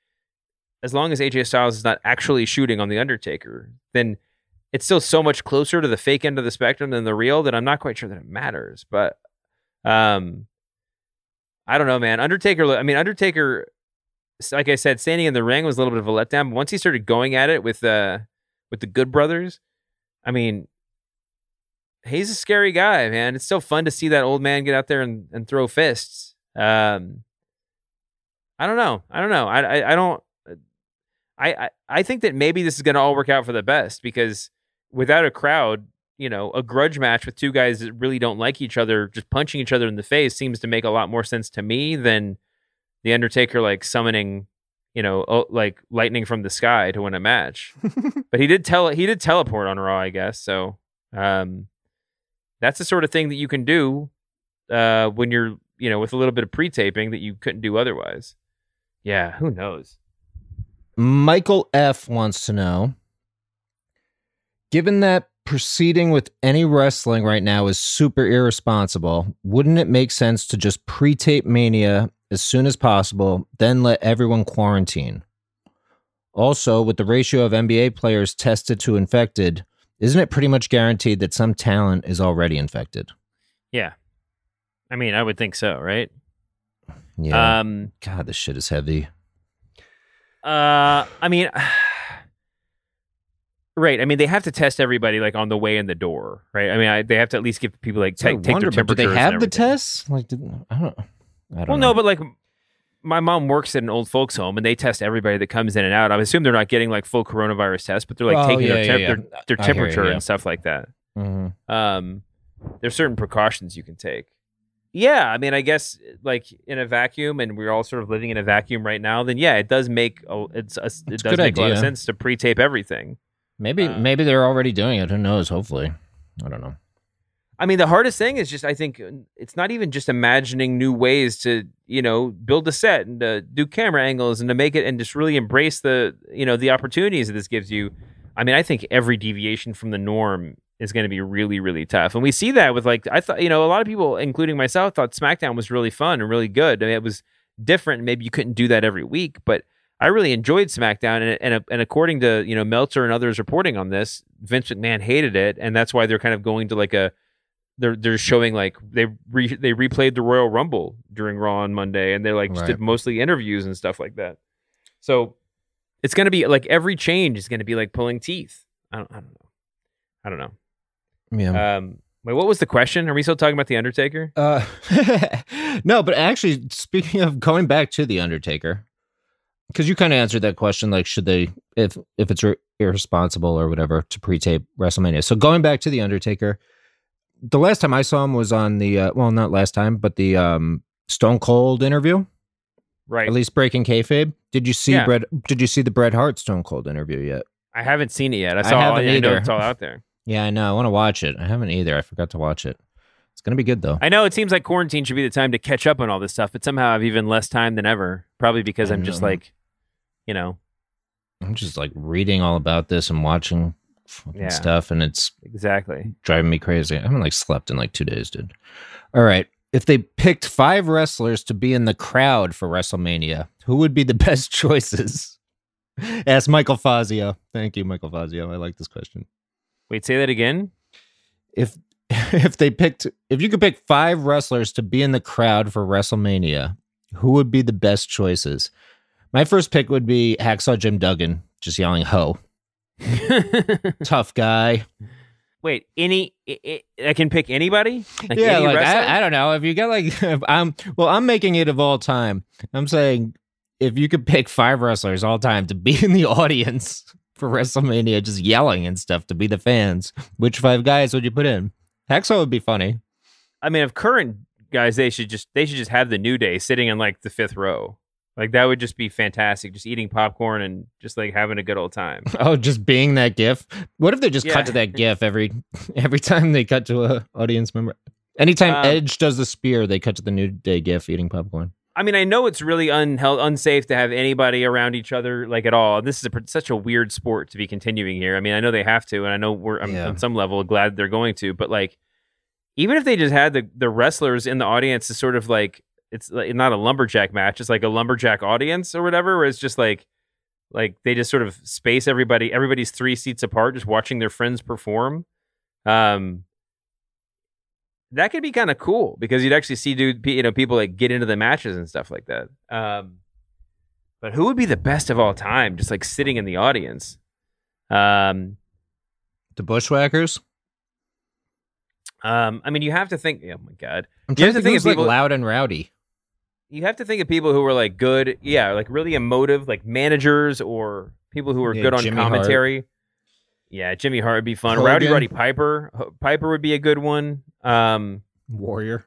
Speaker 2: as long as AJ Styles is not actually shooting on the Undertaker, then it's still so much closer to the fake end of the spectrum than the real that I'm not quite sure that it matters. But um I don't know, man. Undertaker I mean Undertaker like I said, standing in the ring was a little bit of a letdown. But once he started going at it with uh with the good brothers, I mean he's a scary guy, man. It's still fun to see that old man get out there and, and throw fists. Um I don't know. I don't know. I I, I don't I, I I think that maybe this is going to all work out for the best because without a crowd, you know, a grudge match with two guys that really don't like each other, just punching each other in the face seems to make a lot more sense to me than the Undertaker like summoning, you know, like lightning from the sky to win a match. but he did tell he did teleport on Raw, I guess. So um, that's the sort of thing that you can do uh, when you're, you know, with a little bit of pre-taping that you couldn't do otherwise. Yeah, who knows?
Speaker 3: Michael F wants to know Given that proceeding with any wrestling right now is super irresponsible, wouldn't it make sense to just pre tape Mania as soon as possible, then let everyone quarantine? Also, with the ratio of NBA players tested to infected, isn't it pretty much guaranteed that some talent is already infected?
Speaker 2: Yeah. I mean, I would think so, right?
Speaker 3: Yeah. Um, God, this shit is heavy.
Speaker 2: Uh, I mean, Right. I mean, they have to test everybody like on the way in the door, right? I mean, I, they have to at least give people like take, take their temperature.
Speaker 3: Do they have the tests? Like, did, I don't. I don't
Speaker 2: well,
Speaker 3: know.
Speaker 2: no, but like my mom works at an old folks home and they test everybody that comes in and out. I assume they're not getting like full coronavirus tests, but they're like oh, taking yeah, their, temp- yeah, yeah. their, their temperature you, and stuff like that. Mm-hmm. Um, there's certain precautions you can take. Yeah, I mean, I guess like in a vacuum, and we're all sort of living in a vacuum right now. Then yeah, it does make a, it's a, it does make idea. a lot of sense to pre-tape everything.
Speaker 3: Maybe uh, maybe they're already doing it. Who knows? Hopefully, I don't know.
Speaker 2: I mean, the hardest thing is just I think it's not even just imagining new ways to you know build a set and to do camera angles and to make it and just really embrace the you know the opportunities that this gives you. I mean, I think every deviation from the norm is going to be really really tough. And we see that with like I thought you know a lot of people including myself thought SmackDown was really fun and really good. I mean, it was different. Maybe you couldn't do that every week, but I really enjoyed SmackDown, and and and according to you know Meltzer and others reporting on this, Vince McMahon hated it, and that's why they're kind of going to like a they're they're showing like they re, they replayed the Royal Rumble during Raw on Monday, and they like just
Speaker 3: Right.
Speaker 2: did mostly interviews and stuff like that. So it's gonna be like every change is gonna be like pulling teeth. I don't I don't know. I don't know.
Speaker 3: Yeah.
Speaker 2: Um, wait, what was the question? Are we still talking about the Undertaker?
Speaker 3: Uh, no, but actually, speaking of going back to the Undertaker, because you kind of answered that question, like should they, if if it's ir- irresponsible or whatever, to pre-tape WrestleMania. So going back to the Undertaker, the last time I saw him was on the uh, well, not last time, but the um, Stone Cold interview.
Speaker 2: Right.
Speaker 3: At least breaking kayfabe. Did you see
Speaker 2: Yeah.
Speaker 3: Bret? Did you see the Bret Hart Stone Cold interview yet?
Speaker 2: I haven't seen it yet. I
Speaker 3: I
Speaker 2: saw.
Speaker 3: haven't
Speaker 2: I know it's all out there.
Speaker 3: Yeah, I know. I want to watch it. I haven't either. I forgot to watch it. It's gonna be good though.
Speaker 2: I know it seems like quarantine should be the time to catch up on all this stuff, but somehow I've even less time than ever. Probably because I'm just like, you know,
Speaker 3: I'm just like reading all about this and watching fucking
Speaker 2: Yeah.
Speaker 3: stuff, and it's
Speaker 2: exactly.
Speaker 3: driving me crazy. I haven't like slept in like two days, dude. All right. If they picked five wrestlers to be in the crowd for WrestleMania, who would be the best choices? Ask Michael Fazio. Thank you, Michael Fazio. I like this question.
Speaker 2: Wait, say that again.
Speaker 3: If if they picked if you could pick five wrestlers to be in the crowd for WrestleMania, who would be the best choices? My first pick would be Hacksaw Jim Duggan, just yelling "Ho!" Tough guy.
Speaker 2: Wait, any? I, can pick anybody. Like
Speaker 3: yeah,
Speaker 2: any
Speaker 3: like? I, I don't know if you got like if I'm well, I'm making it of all time. I'm saying if you could pick five wrestlers all time to be in the audience for WrestleMania, just yelling and stuff to be the fans, which five guys would you put in? Hacksaw would be funny.
Speaker 2: I mean, of current guys, they should just they should just have the New Day sitting in like the fifth row. Like that would just be fantastic. Just eating popcorn and just like having a good old time.
Speaker 3: Oh, just being that GIF. What if they just
Speaker 2: Yeah.
Speaker 3: cut to that GIF every every time they cut to a audience member? Anytime
Speaker 2: Um,
Speaker 3: Edge does the spear, they cut to the New Day GIF eating popcorn.
Speaker 2: I mean, I know it's really unhel- unsafe to have anybody around each other like at all. This is a, such a weird sport to be continuing here. I mean, I know they have to, and I know we're I'm,
Speaker 3: Yeah.
Speaker 2: on some level glad they're going to. But like, even if they just had the the wrestlers in the audience to sort of like it's like not a lumberjack match, it's like a lumberjack audience or whatever, where it's just like like they just sort of space everybody. Everybody's three seats apart, just watching their friends perform. Um, that could be kind of cool because you'd actually see dude, you know, people like get into the matches and stuff like that. Um, but who would be the best of all time, just like sitting in the audience? Um,
Speaker 3: The Bushwhackers.
Speaker 2: um, I mean, you have to think. Oh my god,
Speaker 3: I'm
Speaker 2: You
Speaker 3: trying
Speaker 2: have
Speaker 3: to
Speaker 2: to
Speaker 3: think
Speaker 2: of
Speaker 3: like
Speaker 2: people-
Speaker 3: loud and rowdy.
Speaker 2: you have to think of people who were like good, yeah, like really emotive, like managers or people who are
Speaker 3: Yeah,
Speaker 2: good on
Speaker 3: Jimmy Hart.
Speaker 2: Yeah, Jimmy Hart would be fun. Rowdy Roddy Piper, Piper would be a good one. Um,
Speaker 3: Warrior.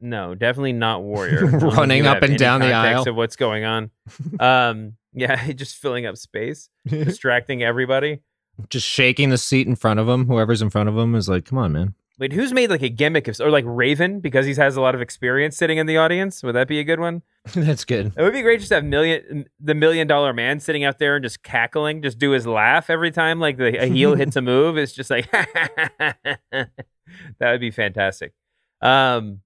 Speaker 2: No, definitely not Warrior. I don't think
Speaker 3: Running up and down the aisle.
Speaker 2: of what's going on. Um, yeah, just filling up space, distracting everybody.
Speaker 3: just shaking the seat in front of him. Whoever's in front of him is like, "Come on, man."
Speaker 2: Wait, who's made like a gimmick of, or like Raven because he has a lot of experience sitting in the audience? Would that be a good one?
Speaker 3: That's good.
Speaker 2: It would be great just to have million the million dollar man sitting out there and just cackling, just do his laugh every time like the, a heel hits a move. It's just like that would be fantastic. Um,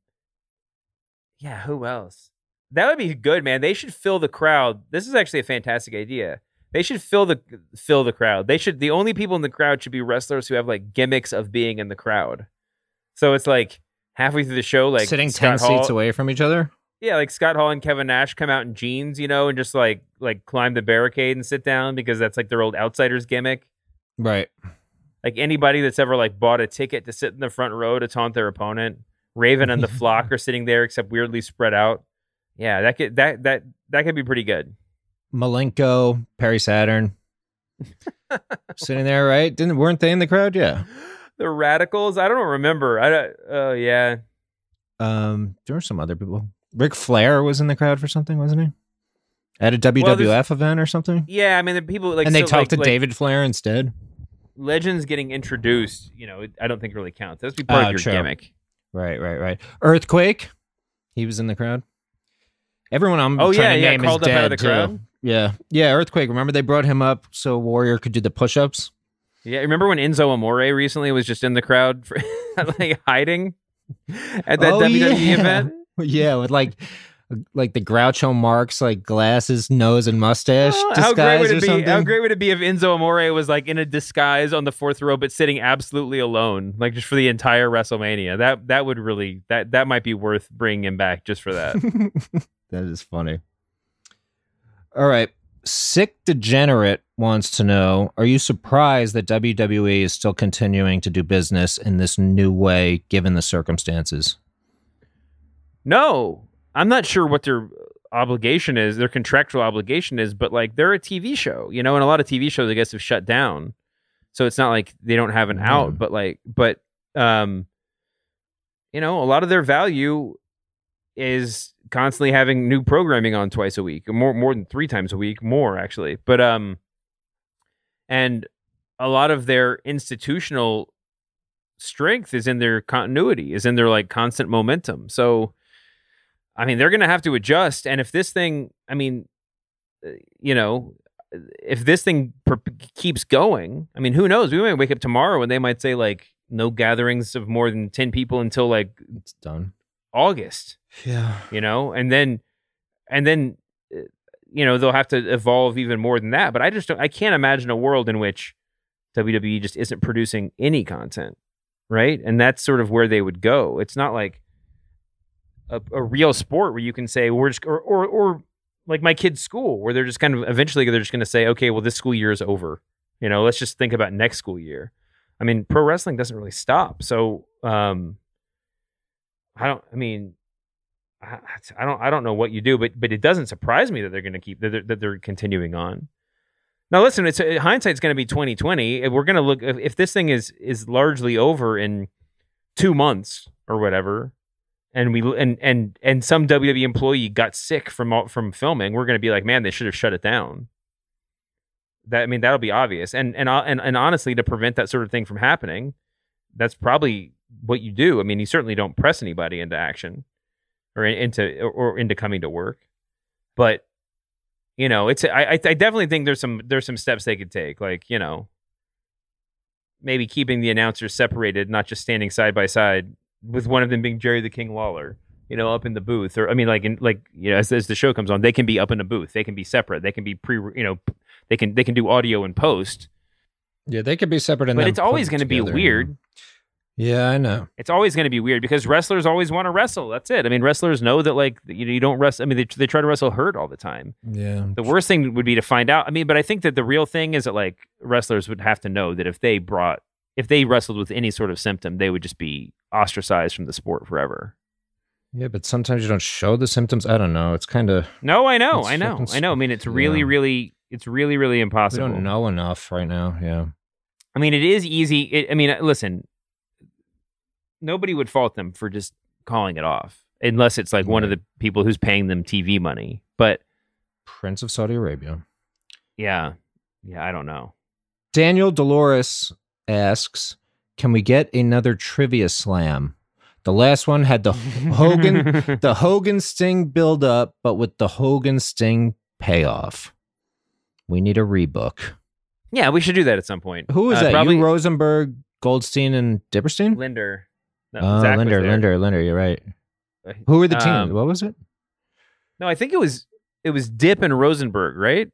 Speaker 2: yeah, who else? That would be good, man. They should fill the crowd. This is actually a fantastic idea. They should fill the fill the crowd. They should the only people in the crowd should be wrestlers who have like gimmicks of being in the crowd. So it's like halfway through the show, like
Speaker 3: Sitting
Speaker 2: Scott
Speaker 3: ten
Speaker 2: Hall-
Speaker 3: seats away from each other.
Speaker 2: yeah, like Scott Hall and Kevin Nash come out in jeans, you know, and just like like climb the barricade and sit down because that's like their old outsiders gimmick.
Speaker 3: Right.
Speaker 2: Like anybody that's ever like bought a ticket to sit in the front row to taunt their opponent, Raven and the flock are sitting there except weirdly spread out. Yeah, that could that that that could be pretty good.
Speaker 3: Malenko, Perry Saturn, sitting there, right? Didn't weren't they in the crowd? Yeah.
Speaker 2: The radicals, I don't remember. I oh yeah.
Speaker 3: Um, there were some other people. Ric Flair was in the crowd for something, wasn't he? At a WWF
Speaker 2: Well,
Speaker 3: event or something.
Speaker 2: Yeah, I mean the people like
Speaker 3: and they
Speaker 2: so,
Speaker 3: talked
Speaker 2: like-
Speaker 3: to
Speaker 2: like,
Speaker 3: David Flair instead.
Speaker 2: legends getting introduced, you know, I don't think really counts. That's be part
Speaker 3: Oh,
Speaker 2: of your
Speaker 3: true.
Speaker 2: gimmick.
Speaker 3: Right, right, right. Earthquake. He was in the crowd. Everyone I'm
Speaker 2: Oh,
Speaker 3: trying
Speaker 2: yeah,
Speaker 3: to
Speaker 2: yeah,
Speaker 3: name
Speaker 2: called
Speaker 3: is
Speaker 2: up out of
Speaker 3: dead too.
Speaker 2: crowd?
Speaker 3: Yeah, yeah. Earthquake. Remember they brought him up so Warrior could do the push-ups.
Speaker 2: Yeah, remember when Enzo Amore recently was just in the crowd for like hiding at that
Speaker 3: Oh,
Speaker 2: WWE
Speaker 3: yeah.
Speaker 2: event?
Speaker 3: Yeah, with like like the Groucho Marx like glasses, nose, and mustache
Speaker 2: Oh,
Speaker 3: disguise
Speaker 2: how great would
Speaker 3: or
Speaker 2: it be?
Speaker 3: something.
Speaker 2: How great would it be if Enzo Amore was like in a disguise on the fourth row, but sitting absolutely alone, like just for the entire WrestleMania? That that would really that that might be worth bringing him back just for that.
Speaker 3: that is funny. All right. Sick Degenerate wants to know Are you surprised that WWE is still continuing to do business in this new way given the circumstances?
Speaker 2: no, I'm not sure what their obligation is, their contractual obligation is, but like they're a TV show, you know, and a lot of TV shows I guess have shut down. So it's not like they don't have an
Speaker 3: Yeah.
Speaker 2: out, but like but um you know, a lot of their value is constantly having new programming on twice a week, more more than three times a week, more actually. But um and a lot of their institutional strength is in their continuity, is in their like constant momentum. So I mean, they're going to have to adjust and if this thing, I mean, uh, you know, if this thing per- keeps going, I mean, who knows? We might wake up tomorrow and they might say like no gatherings of more than 10 people until like
Speaker 3: It's done.
Speaker 2: August
Speaker 3: Yeah.
Speaker 2: you know and then and then you know they'll have to evolve even more than that but i just don't i can't imagine a world in which wwe just isn't producing any content right? And that's sort of where they would go. It's not like a, a real sport where you can say we're just or, or or like my kid's school where they're just kind of eventually they're just going to say okay well this school year is over. You know let's just think about next school year. I mean pro wrestling doesn't really stop. So um i don't i mean I, don't I don't know what you do, but but it doesn't surprise me that they're going to keep that they're, that they're continuing on. Now listen, it's uh, hindsight's going to be twenty twenty. We're going to look if, if this thing is is largely over in two months or whatever, and we and and and some WWE employee got sick from from filming. We're going to be like, man, they should have shut it down. That I mean, that'll be obvious, and and uh, and and honestly, to prevent that sort of thing from happening, that's probably what you do. I mean, you certainly don't press anybody into action or into or, into coming to work. But you know, it's I I I definitely think there's some there's some steps they could take, like you know, maybe keeping the announcers separated, not just standing side by side, with one of them being Jerry the King Lawler, you know, up in the booth, or I mean, like in like you know, as, as the show comes on, they can be up in a booth, they can be separate, they can be pre, you know, they can they can do audio and post,
Speaker 3: Yeah, they could be separate. And
Speaker 2: but it's always going to be weird.
Speaker 3: Yeah, I know.
Speaker 2: It's always going to be weird because wrestlers always want to wrestle. That's it. I mean, wrestlers know that like you, know you don't wrestle. I mean, they, they try to wrestle hurt all the time.
Speaker 3: Yeah.
Speaker 2: The worst thing would be to find out. I mean, but I think that the real thing is that like wrestlers would have to know that if they brought, if they wrestled with any sort of symptom, they would just be ostracized from the sport forever.
Speaker 3: Yeah, but sometimes you don't show the symptoms. I don't know. It's kind of
Speaker 2: No, I know, I know, I know. I mean, it's really,
Speaker 3: yeah.
Speaker 2: really, it's really, really impossible.
Speaker 3: we don't know enough right now. Yeah.
Speaker 2: I mean, it is easy. It, I mean, listen, nobody would fault them for just calling it off, unless it's like one of the people who's paying them TV money. But
Speaker 3: Prince of Saudi Arabia.
Speaker 2: yeah, yeah, I don't know.
Speaker 3: Daniel Dolores asks, "Can we get another trivia slam?" The last one had the Hogan, the Hogan Sting build up, but with the Hogan Sting payoff. We need a rebook.
Speaker 2: yeah, we should do that at some point.
Speaker 3: Who is
Speaker 2: Uh,
Speaker 3: that?
Speaker 2: Probably
Speaker 3: You, Rosenberg, Goldstein, and Dipperstein?
Speaker 2: Linder. No,
Speaker 3: oh,
Speaker 2: Zach
Speaker 3: Linder. Linder, Linder. You're right. Who were the teams?
Speaker 2: Um,
Speaker 3: what was it?
Speaker 2: No, I think it was it was Dip and Rosenberg, right?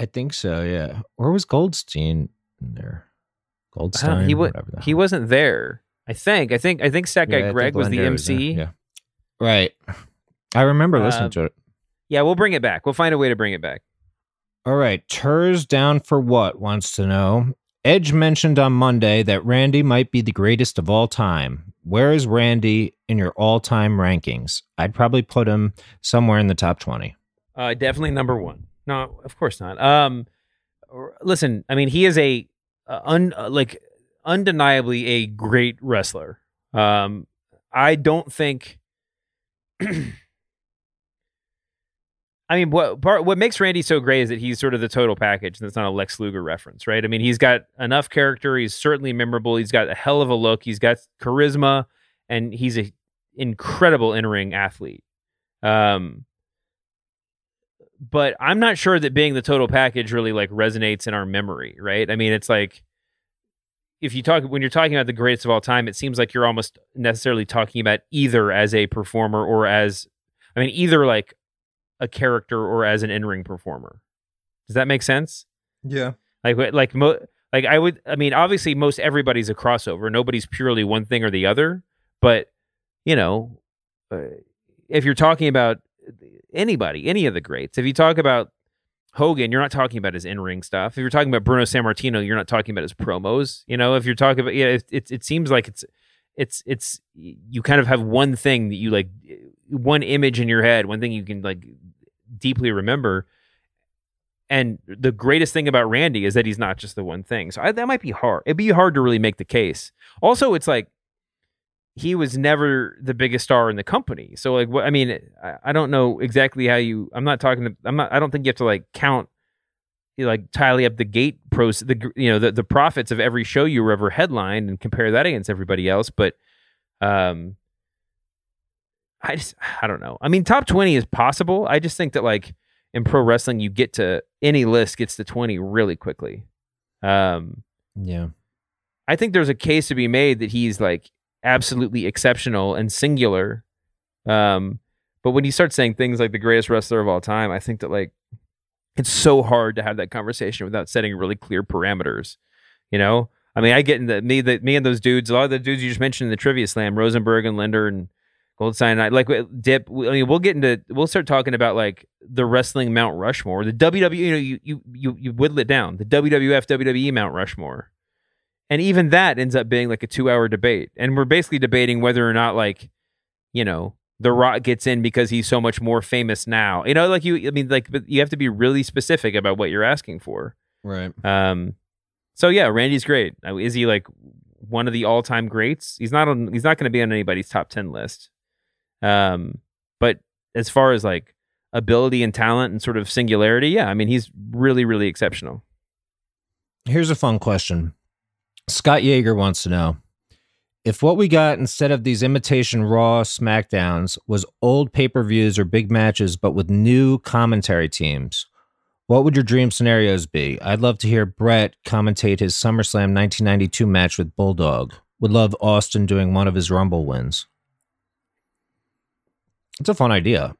Speaker 3: I think so. Yeah. Or was Goldstein in there? Goldstein.
Speaker 2: don't- he was. He wasn't there. I think. I think. I think Stat Guy
Speaker 3: Yeah,
Speaker 2: Greg was the. MC.
Speaker 3: Yeah. Right. I remember listening
Speaker 2: Uh,
Speaker 3: to it.
Speaker 2: Yeah, we'll bring it back. We'll find a way to bring it back.
Speaker 3: All right. Turs down for what wants to know. Edge mentioned on Monday that Randy might be the greatest of all time. Where is Randy in your all time rankings? I'd probably put him somewhere in the top 20.
Speaker 2: Uh, definitely number one. No, of course not. Um, listen, I mean, he is a uh, un uh, like undeniably a great wrestler. Um, I don't think. I mean, what part what makes Randy so great is that he's sort of the total package. And it's not a Lex Luger reference, right? I mean, he's got enough character. He's certainly memorable. He's got a hell of a look. He's got charisma, and he's a incredible in ring athlete. Um, but I'm not sure that being the total package really like resonates in our memory, right? I mean, it's like if you talk when you're talking about the greatest of all time, it seems like you're almost necessarily talking about either as a performer or as I mean either like a character or as an in-ring performer. Does that make sense?
Speaker 3: Yeah.
Speaker 2: Like like mo- like I would I mean obviously most everybody's a crossover. Nobody's purely one thing or the other, but you know, uh, if you're talking about anybody, any of the greats, if you talk about Hogan, you're not talking about his in-ring stuff. If you're talking about Bruno Sammartino, you're not talking about his promos. You know, if you're talking about yeah, it it, it seems like it's it's it's you kind of have one thing that you like one image in your head, one thing you can like deeply remember. And the greatest thing about Randy is that he's not just the one thing. So I, that might be hard. It'd be hard to really make the case. Also, it's like he was never the biggest star in the company. So like what I mean, I, I don't know exactly how you I'm not talking to, I'm not I don't think you have to like count you like tally up the gate pros the you know the, the profits of every show you were ever headlined and compare that against everybody else, but um I just I don't know. I mean top 20 is possible. I just think that like in pro wrestling you get to any list gets to 20 really quickly. Um
Speaker 3: yeah.
Speaker 2: I think there's a case to be made that he's like absolutely exceptional and singular. Um, but when you start saying things like the greatest wrestler of all time, I think that like it's so hard to have that conversation without setting really clear parameters. You know, I mean, I get in the me that me and those dudes, a lot of the dudes you just mentioned in the trivia slam, Rosenberg and Linder and Goldstein, I like Dip. I mean, we'll get into we'll start talking about like the wrestling Mount Rushmore, the WWE. You know, you you you you whittle it down, the WWF WWE Mount Rushmore. And even that ends up being like a two hour debate. And we're basically debating whether or not, like, you know, The Rock gets in because he's so much more famous now. You know, like you, I mean, like, but you have to be really specific about what you're asking for.
Speaker 3: Right.
Speaker 2: Um, so yeah, Randy's great. Is he like one of the all time greats? He's not on, he's not going to be on anybody's top 10 list. Um, but as far as like ability and talent and sort of singularity, yeah, I mean, he's really, really exceptional.
Speaker 3: Here's a fun question. Scott Yeager wants to know if what we got instead of these imitation Raw SmackDowns was old pay per views or big matches, but with new commentary teams. What would your dream scenarios be? I'd love to hear Bret commentate his SummerSlam 1992 match with Bulldog. Would love Austin doing one of his Rumble wins. It's a fun idea.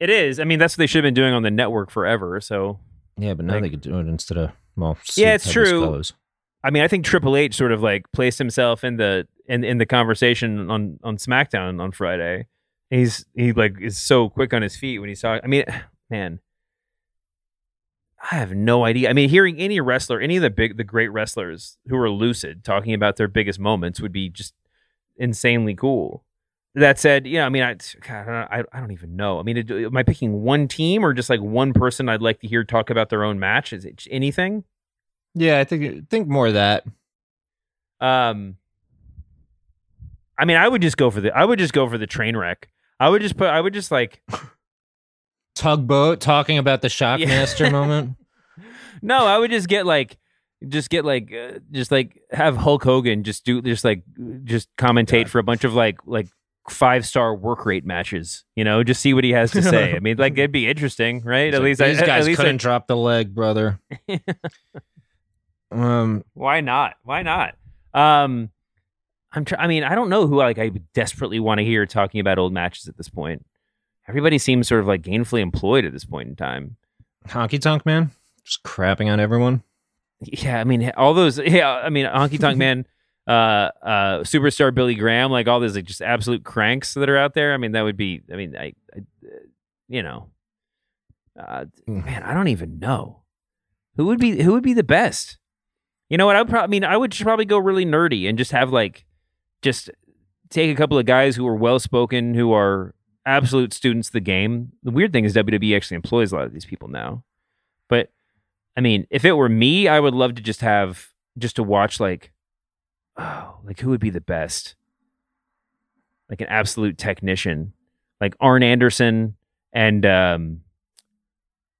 Speaker 2: It is. I mean, that's what they should have been doing on the network forever. So
Speaker 3: yeah, but now like, they could do it instead of well.
Speaker 2: Yeah, it's true. I mean, I think Triple H sort of like placed himself in the in in the conversation on on SmackDown on Friday. He's he like is so quick on his feet when he's talking. I mean, man, I have no idea. I mean, hearing any wrestler, any of the big the great wrestlers who are lucid talking about their biggest moments would be just insanely cool. That said, you know, I mean, I, God, I, I don't even know. I mean, am I picking one team or just like one person I'd like to hear talk about their own match? Is it anything?
Speaker 3: Yeah, I think think more of that.
Speaker 2: Um, I mean, I would just go for the. I would just go for the train wreck. I would just put. I would just like
Speaker 3: tugboat talking about the Shockmaster yeah. moment.
Speaker 2: No, I would just get like, just get like, uh, just like have Hulk Hogan just do just like just commentate God. for a bunch of like like five star work rate matches. You know, just see what he has to say. I mean, like it'd be interesting, right?
Speaker 3: at least these I, guys couldn't I, drop the leg, brother.
Speaker 2: Um, why not? Why not? Um, I'm. Tr- I mean, I don't know who like I desperately want to hear talking about old matches at this point. Everybody seems sort of like gainfully employed at this point in time.
Speaker 3: Honky Tonk Man, just crapping on everyone.
Speaker 2: Yeah, I mean, all those. Yeah, I mean, Honky Tonk Man, uh, uh, superstar Billy Graham, like all those like just absolute cranks that are out there. I mean, that would be. I mean, I, I you know, uh, hmm. man, I don't even know who would be who would be the best. You know what? I would probably, I mean, I would probably go really nerdy and just have like, just take a couple of guys who are well spoken, who are absolute students of the game. The weird thing is WWE actually employs a lot of these people now. But I mean, if it were me, I would love to just have just to watch like, oh, like who would be the best? Like an absolute technician, like Arn Anderson and um,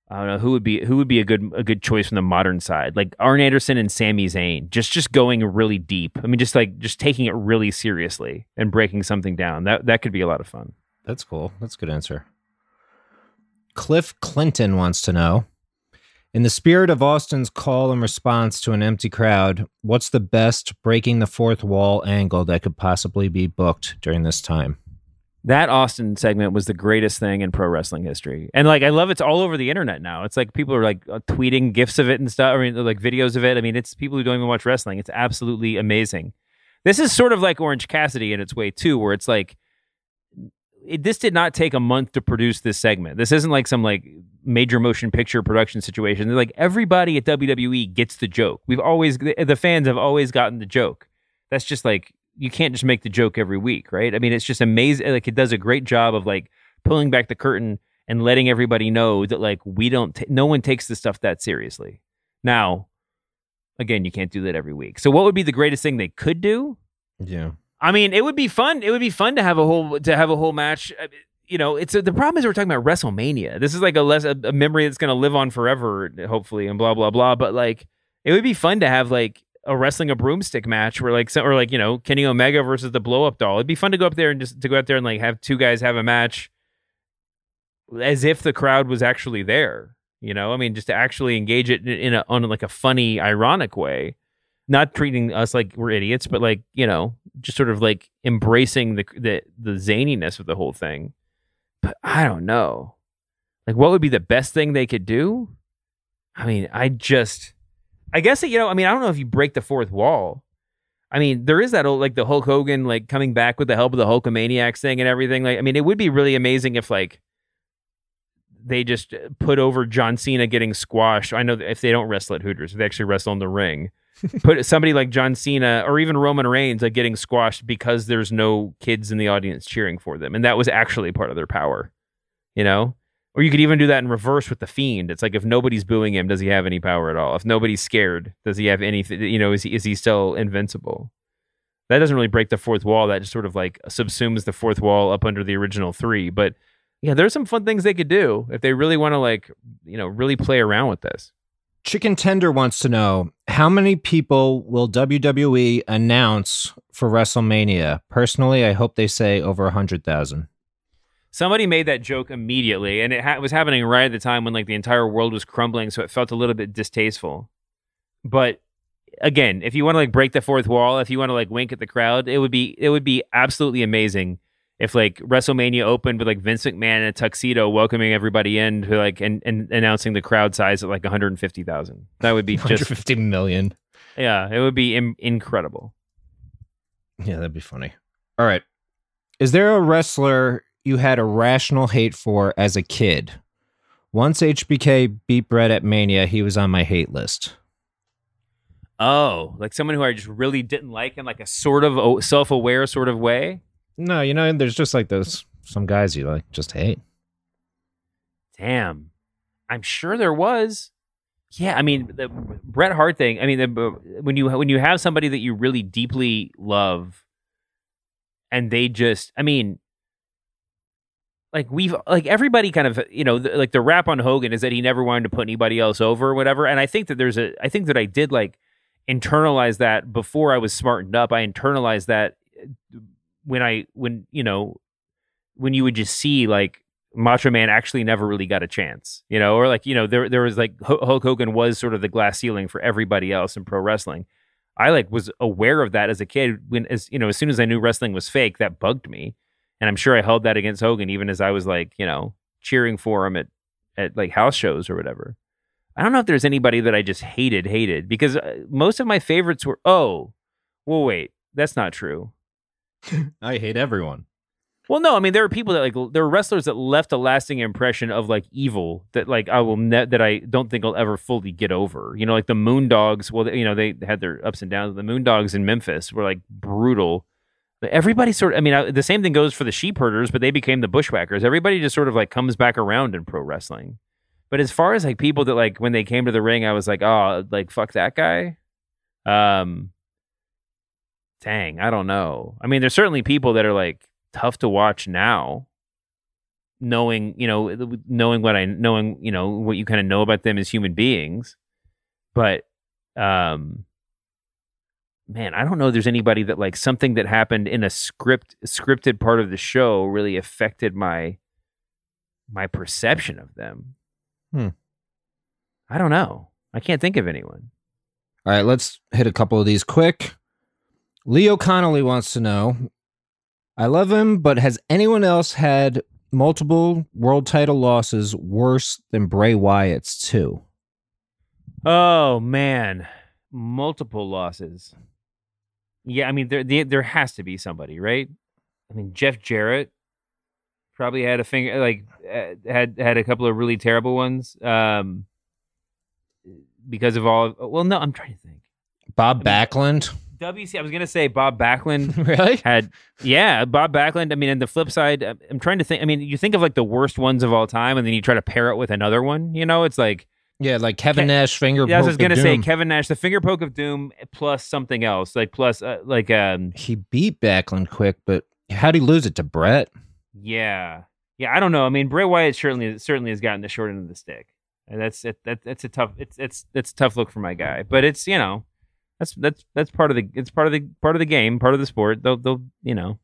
Speaker 2: I don't know who would be who would be a good a good choice from the modern side, like Arn Anderson and Sami Zayn, just just going really deep. I mean, just like just taking it really seriously and breaking something down. That that could be a lot of fun.
Speaker 3: That's cool. That's a good answer. Cliff Clinton wants to know In the spirit of Austin's call and response to an empty crowd, what's the best breaking the fourth wall angle that could possibly be booked during this time?
Speaker 2: That Austin segment was the greatest thing in pro wrestling history. And like I love it's all over the internet now. It's like people are like uh, tweeting gifs of it and stuff, I mean like videos of it. I mean, it's people who don't even watch wrestling. It's absolutely amazing. This is sort of like Orange Cassidy in its way too, where it's like it, this did not take a month to produce this segment. This isn't like some like major motion picture production situation. They're like everybody at WWE gets the joke. We've always the fans have always gotten the joke. That's just like you can't just make the joke every week, right? I mean, it's just amazing. Like it does a great job of like pulling back the curtain and letting everybody know that like we don't, t- no one takes this stuff that seriously. Now, again, you can't do that every week. So, what would be the greatest thing they could do?
Speaker 3: Yeah,
Speaker 2: I mean, it would be fun. It would be fun to have a whole to have a whole match. Uh, you know, it's a, the problem is we're talking about WrestleMania. This is like a less a, a memory that's going to live on forever, hopefully, and blah blah blah. But like, it would be fun to have like a wrestling a broomstick match where like or like you know Kenny Omega versus the blow up doll. It'd be fun to go up there and just to go out there and like have two guys have a match as if the crowd was actually there. You know, I mean, just to actually engage it in a on like a funny, ironic way, not treating us like we're idiots, but like you know, just sort of like embracing the the the zaniness of the whole thing. But I don't know, like what would be the best thing they could do? I mean, I just I guess you know. I mean, I don't know if you break the fourth wall. I mean, there is that old like the Hulk Hogan like coming back with the help of the Hulkamaniacs thing and everything. Like, I mean, it would be really amazing if like they just put over John Cena getting squashed. I know if they don't wrestle at Hooters, if they actually wrestle in the ring, put somebody like John Cena or even Roman Reigns like getting squashed because there's no kids in the audience cheering for them, and that was actually part of their power. You know, or you could even do that in reverse with the fiend. It's like if nobody's booing him, does he have any power at all? If nobody's scared, does he have anything? You know, is he is he still invincible? That doesn't really break the fourth wall. That just sort of like subsumes the fourth wall up under the original three. But yeah, there's some fun things they could do if they really want to like you know really play around with this.
Speaker 3: Chicken Tender wants to know how many people will WWE announce for WrestleMania? Personally, I hope they say over a hundred thousand
Speaker 2: somebody made that joke immediately, and it ha- was happening right at the time when like the entire world was crumbling, so it felt a little bit distasteful. But again, if you want to like break the fourth wall, if you want to like wink at the crowd, it would be it would be absolutely amazing if like WrestleMania opened with like Vince McMahon in a tuxedo welcoming everybody in to like and, and announcing the crowd size at like 150,000. That would be just
Speaker 3: 150 million.
Speaker 2: Yeah, it would be Im- incredible.
Speaker 3: Yeah, that'd be funny. All right. Is there a wrestler you had a rational hate for as a kid. Once HBK beat Bret at Mania, he was on my hate list.
Speaker 2: Oh, like someone who I just really didn't like in like a sort of self-aware sort of way.
Speaker 3: No, you know, there's just like those some guys you like just hate.
Speaker 2: Damn, I'm sure there was. Yeah, I mean the Bret Hart thing. I mean, the, when you when you have somebody that you really deeply love, and they just, I mean, like we've like everybody kind of you know the, like the rap on Hogan is that he never wanted to put anybody else over or whatever and I think that there's a I think that I did like internalize that before I was smartened up. I internalized that uh, when I when you know when you would just see like Macho Man actually never really got a chance you know or like you know there there was like Hulk Hogan was sort of the glass ceiling for everybody else in pro wrestling. I like was aware of that as a kid when as you know as soon as I knew wrestling was fake that bugged me and I'm sure I held that against Hogan, even as I was like, you know, cheering for him at, at like house shows or whatever. I don't know if there's anybody that I just hated, hated because uh, most of my favorites were, oh, well, wait, that's not true.
Speaker 3: I hate everyone.
Speaker 2: Well, no, I mean there are people that like there are wrestlers that left a lasting impression of like evil that like I will ne- that I don't think I'll ever fully get over. You know, like the Moondogs. Well, you know they had their ups and downs. The Moondogs in Memphis were like brutal, Everybody sort of, I mean, the same thing goes for the sheep herders, but they became the bushwhackers. Everybody just sort of like comes back around in pro wrestling. But as far as like people that like when they came to the ring, I was like, oh, like fuck that guy. Um, dang, I don't know. I mean, there's certainly people that are like tough to watch now, knowing you know, knowing what I knowing you know what you kind of know about them as human beings. But um, man, I don't know. There's anybody that like something that happened in a script scripted part of the show really affected my my perception of them.
Speaker 3: Hmm.
Speaker 2: I don't know. I can't think of anyone.
Speaker 3: All right, let's hit a couple of these quick. Leo Connolly wants to know I love him, but has anyone else had multiple world title losses worse than Bray Wyatt's too?
Speaker 2: Oh man, multiple losses. Yeah, I mean there there, there has to be somebody, right? I mean Jeff Jarrett probably had a finger like uh, had had a couple of really terrible ones um because of all well no, I'm trying to think.
Speaker 3: Bob
Speaker 2: I mean,
Speaker 3: Backlund?
Speaker 2: WC I was going to say Bob Backlund
Speaker 3: really?
Speaker 2: had yeah, Bob Backlund. I mean, and the flip side, I'm trying to think I mean, you think of like the worst ones of all time and then you try to pair it with another one, you know? It's like
Speaker 3: Yeah, like Kevin Ke- Nash finger.
Speaker 2: Yeah, I was gonna say Kevin Nash, the finger poke of doom plus something else, like plus uh, like um.
Speaker 3: He beat Backlund quick, but how'd he lose it to Bret?
Speaker 2: Yeah, yeah, I don't know. I mean, Bray Wyatt certainly certainly has gotten the short end of the stick, and that's it, that that's a tough it's it's it's a tough look for my guy. But it's you know that's that's that's part of the it's part of the part of the game, part of the sport. They'll they'll you know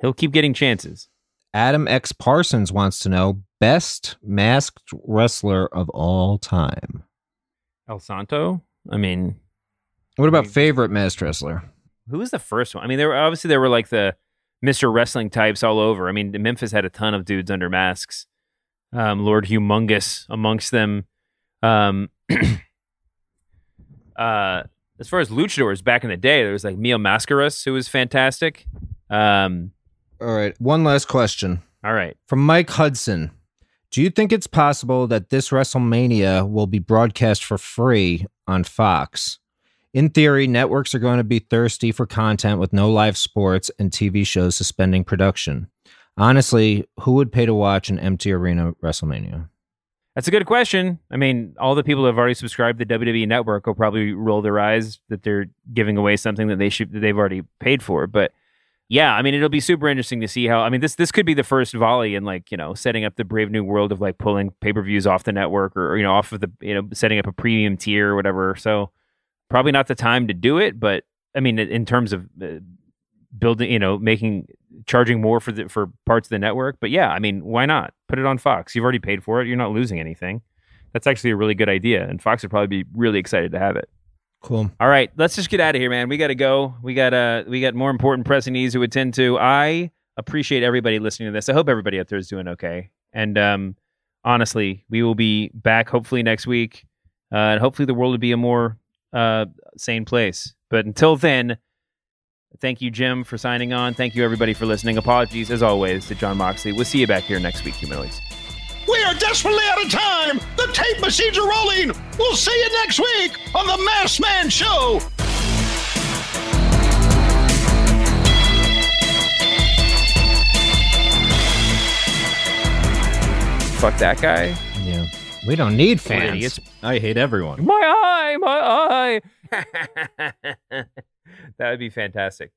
Speaker 2: he'll keep getting chances.
Speaker 3: Adam X Parsons wants to know best masked wrestler of all time.
Speaker 2: El Santo. I mean,
Speaker 3: what about I mean, favorite masked wrestler?
Speaker 2: Who was the first one? I mean, there were obviously there were like the Mr. Wrestling types all over. I mean, Memphis had a ton of dudes under masks. Um, Lord Humongous amongst them. Um, uh, as far as luchadors back in the day, there was like Mil Mascaras, who was fantastic. Um,
Speaker 3: all right, one last question.
Speaker 2: All right,
Speaker 3: from Mike Hudson. Do you think it's possible that this WrestleMania will be broadcast for free on Fox? In theory, networks are going to be thirsty for content with no live sports and TV shows suspending production. Honestly, who would pay to watch an empty arena WrestleMania?
Speaker 2: That's a good question. I mean, all the people who have already subscribed to the WWE Network will probably roll their eyes that they're giving away something that they should that they've already paid for. But yeah, I mean, it'll be super interesting to see how. I mean, this this could be the first volley in like you know setting up the brave new world of like pulling pay per views off the network or, or you know off of the you know setting up a premium tier or whatever. So probably not the time to do it. But I mean, in terms of uh, building, you know, making charging more for the for parts of the network. But yeah, I mean, why not put it on Fox? You've already paid for it. You're not losing anything. That's actually a really good idea, and Fox would probably be really excited to have it.
Speaker 3: Cool.
Speaker 2: All right, let's just get out of here, man. We got to go. We got uh we got more important pressing needs to attend to. I appreciate everybody listening to this. I hope everybody out there is doing okay. And um honestly, we will be back hopefully next week. Uh, and hopefully the world will be a more uh sane place. But until then, thank you Jim for signing on. Thank you everybody for listening. Apologies as always to Jon Moxley. We'll see you back here next week, humanoids.
Speaker 4: We are desperately out of time. The tape machines are rolling. We'll see you next week on the Masked Man Show.
Speaker 2: Fuck that guy.
Speaker 3: Yeah. We don't need fans. I hate everyone.
Speaker 2: My eye, my eye. that would be fantastic.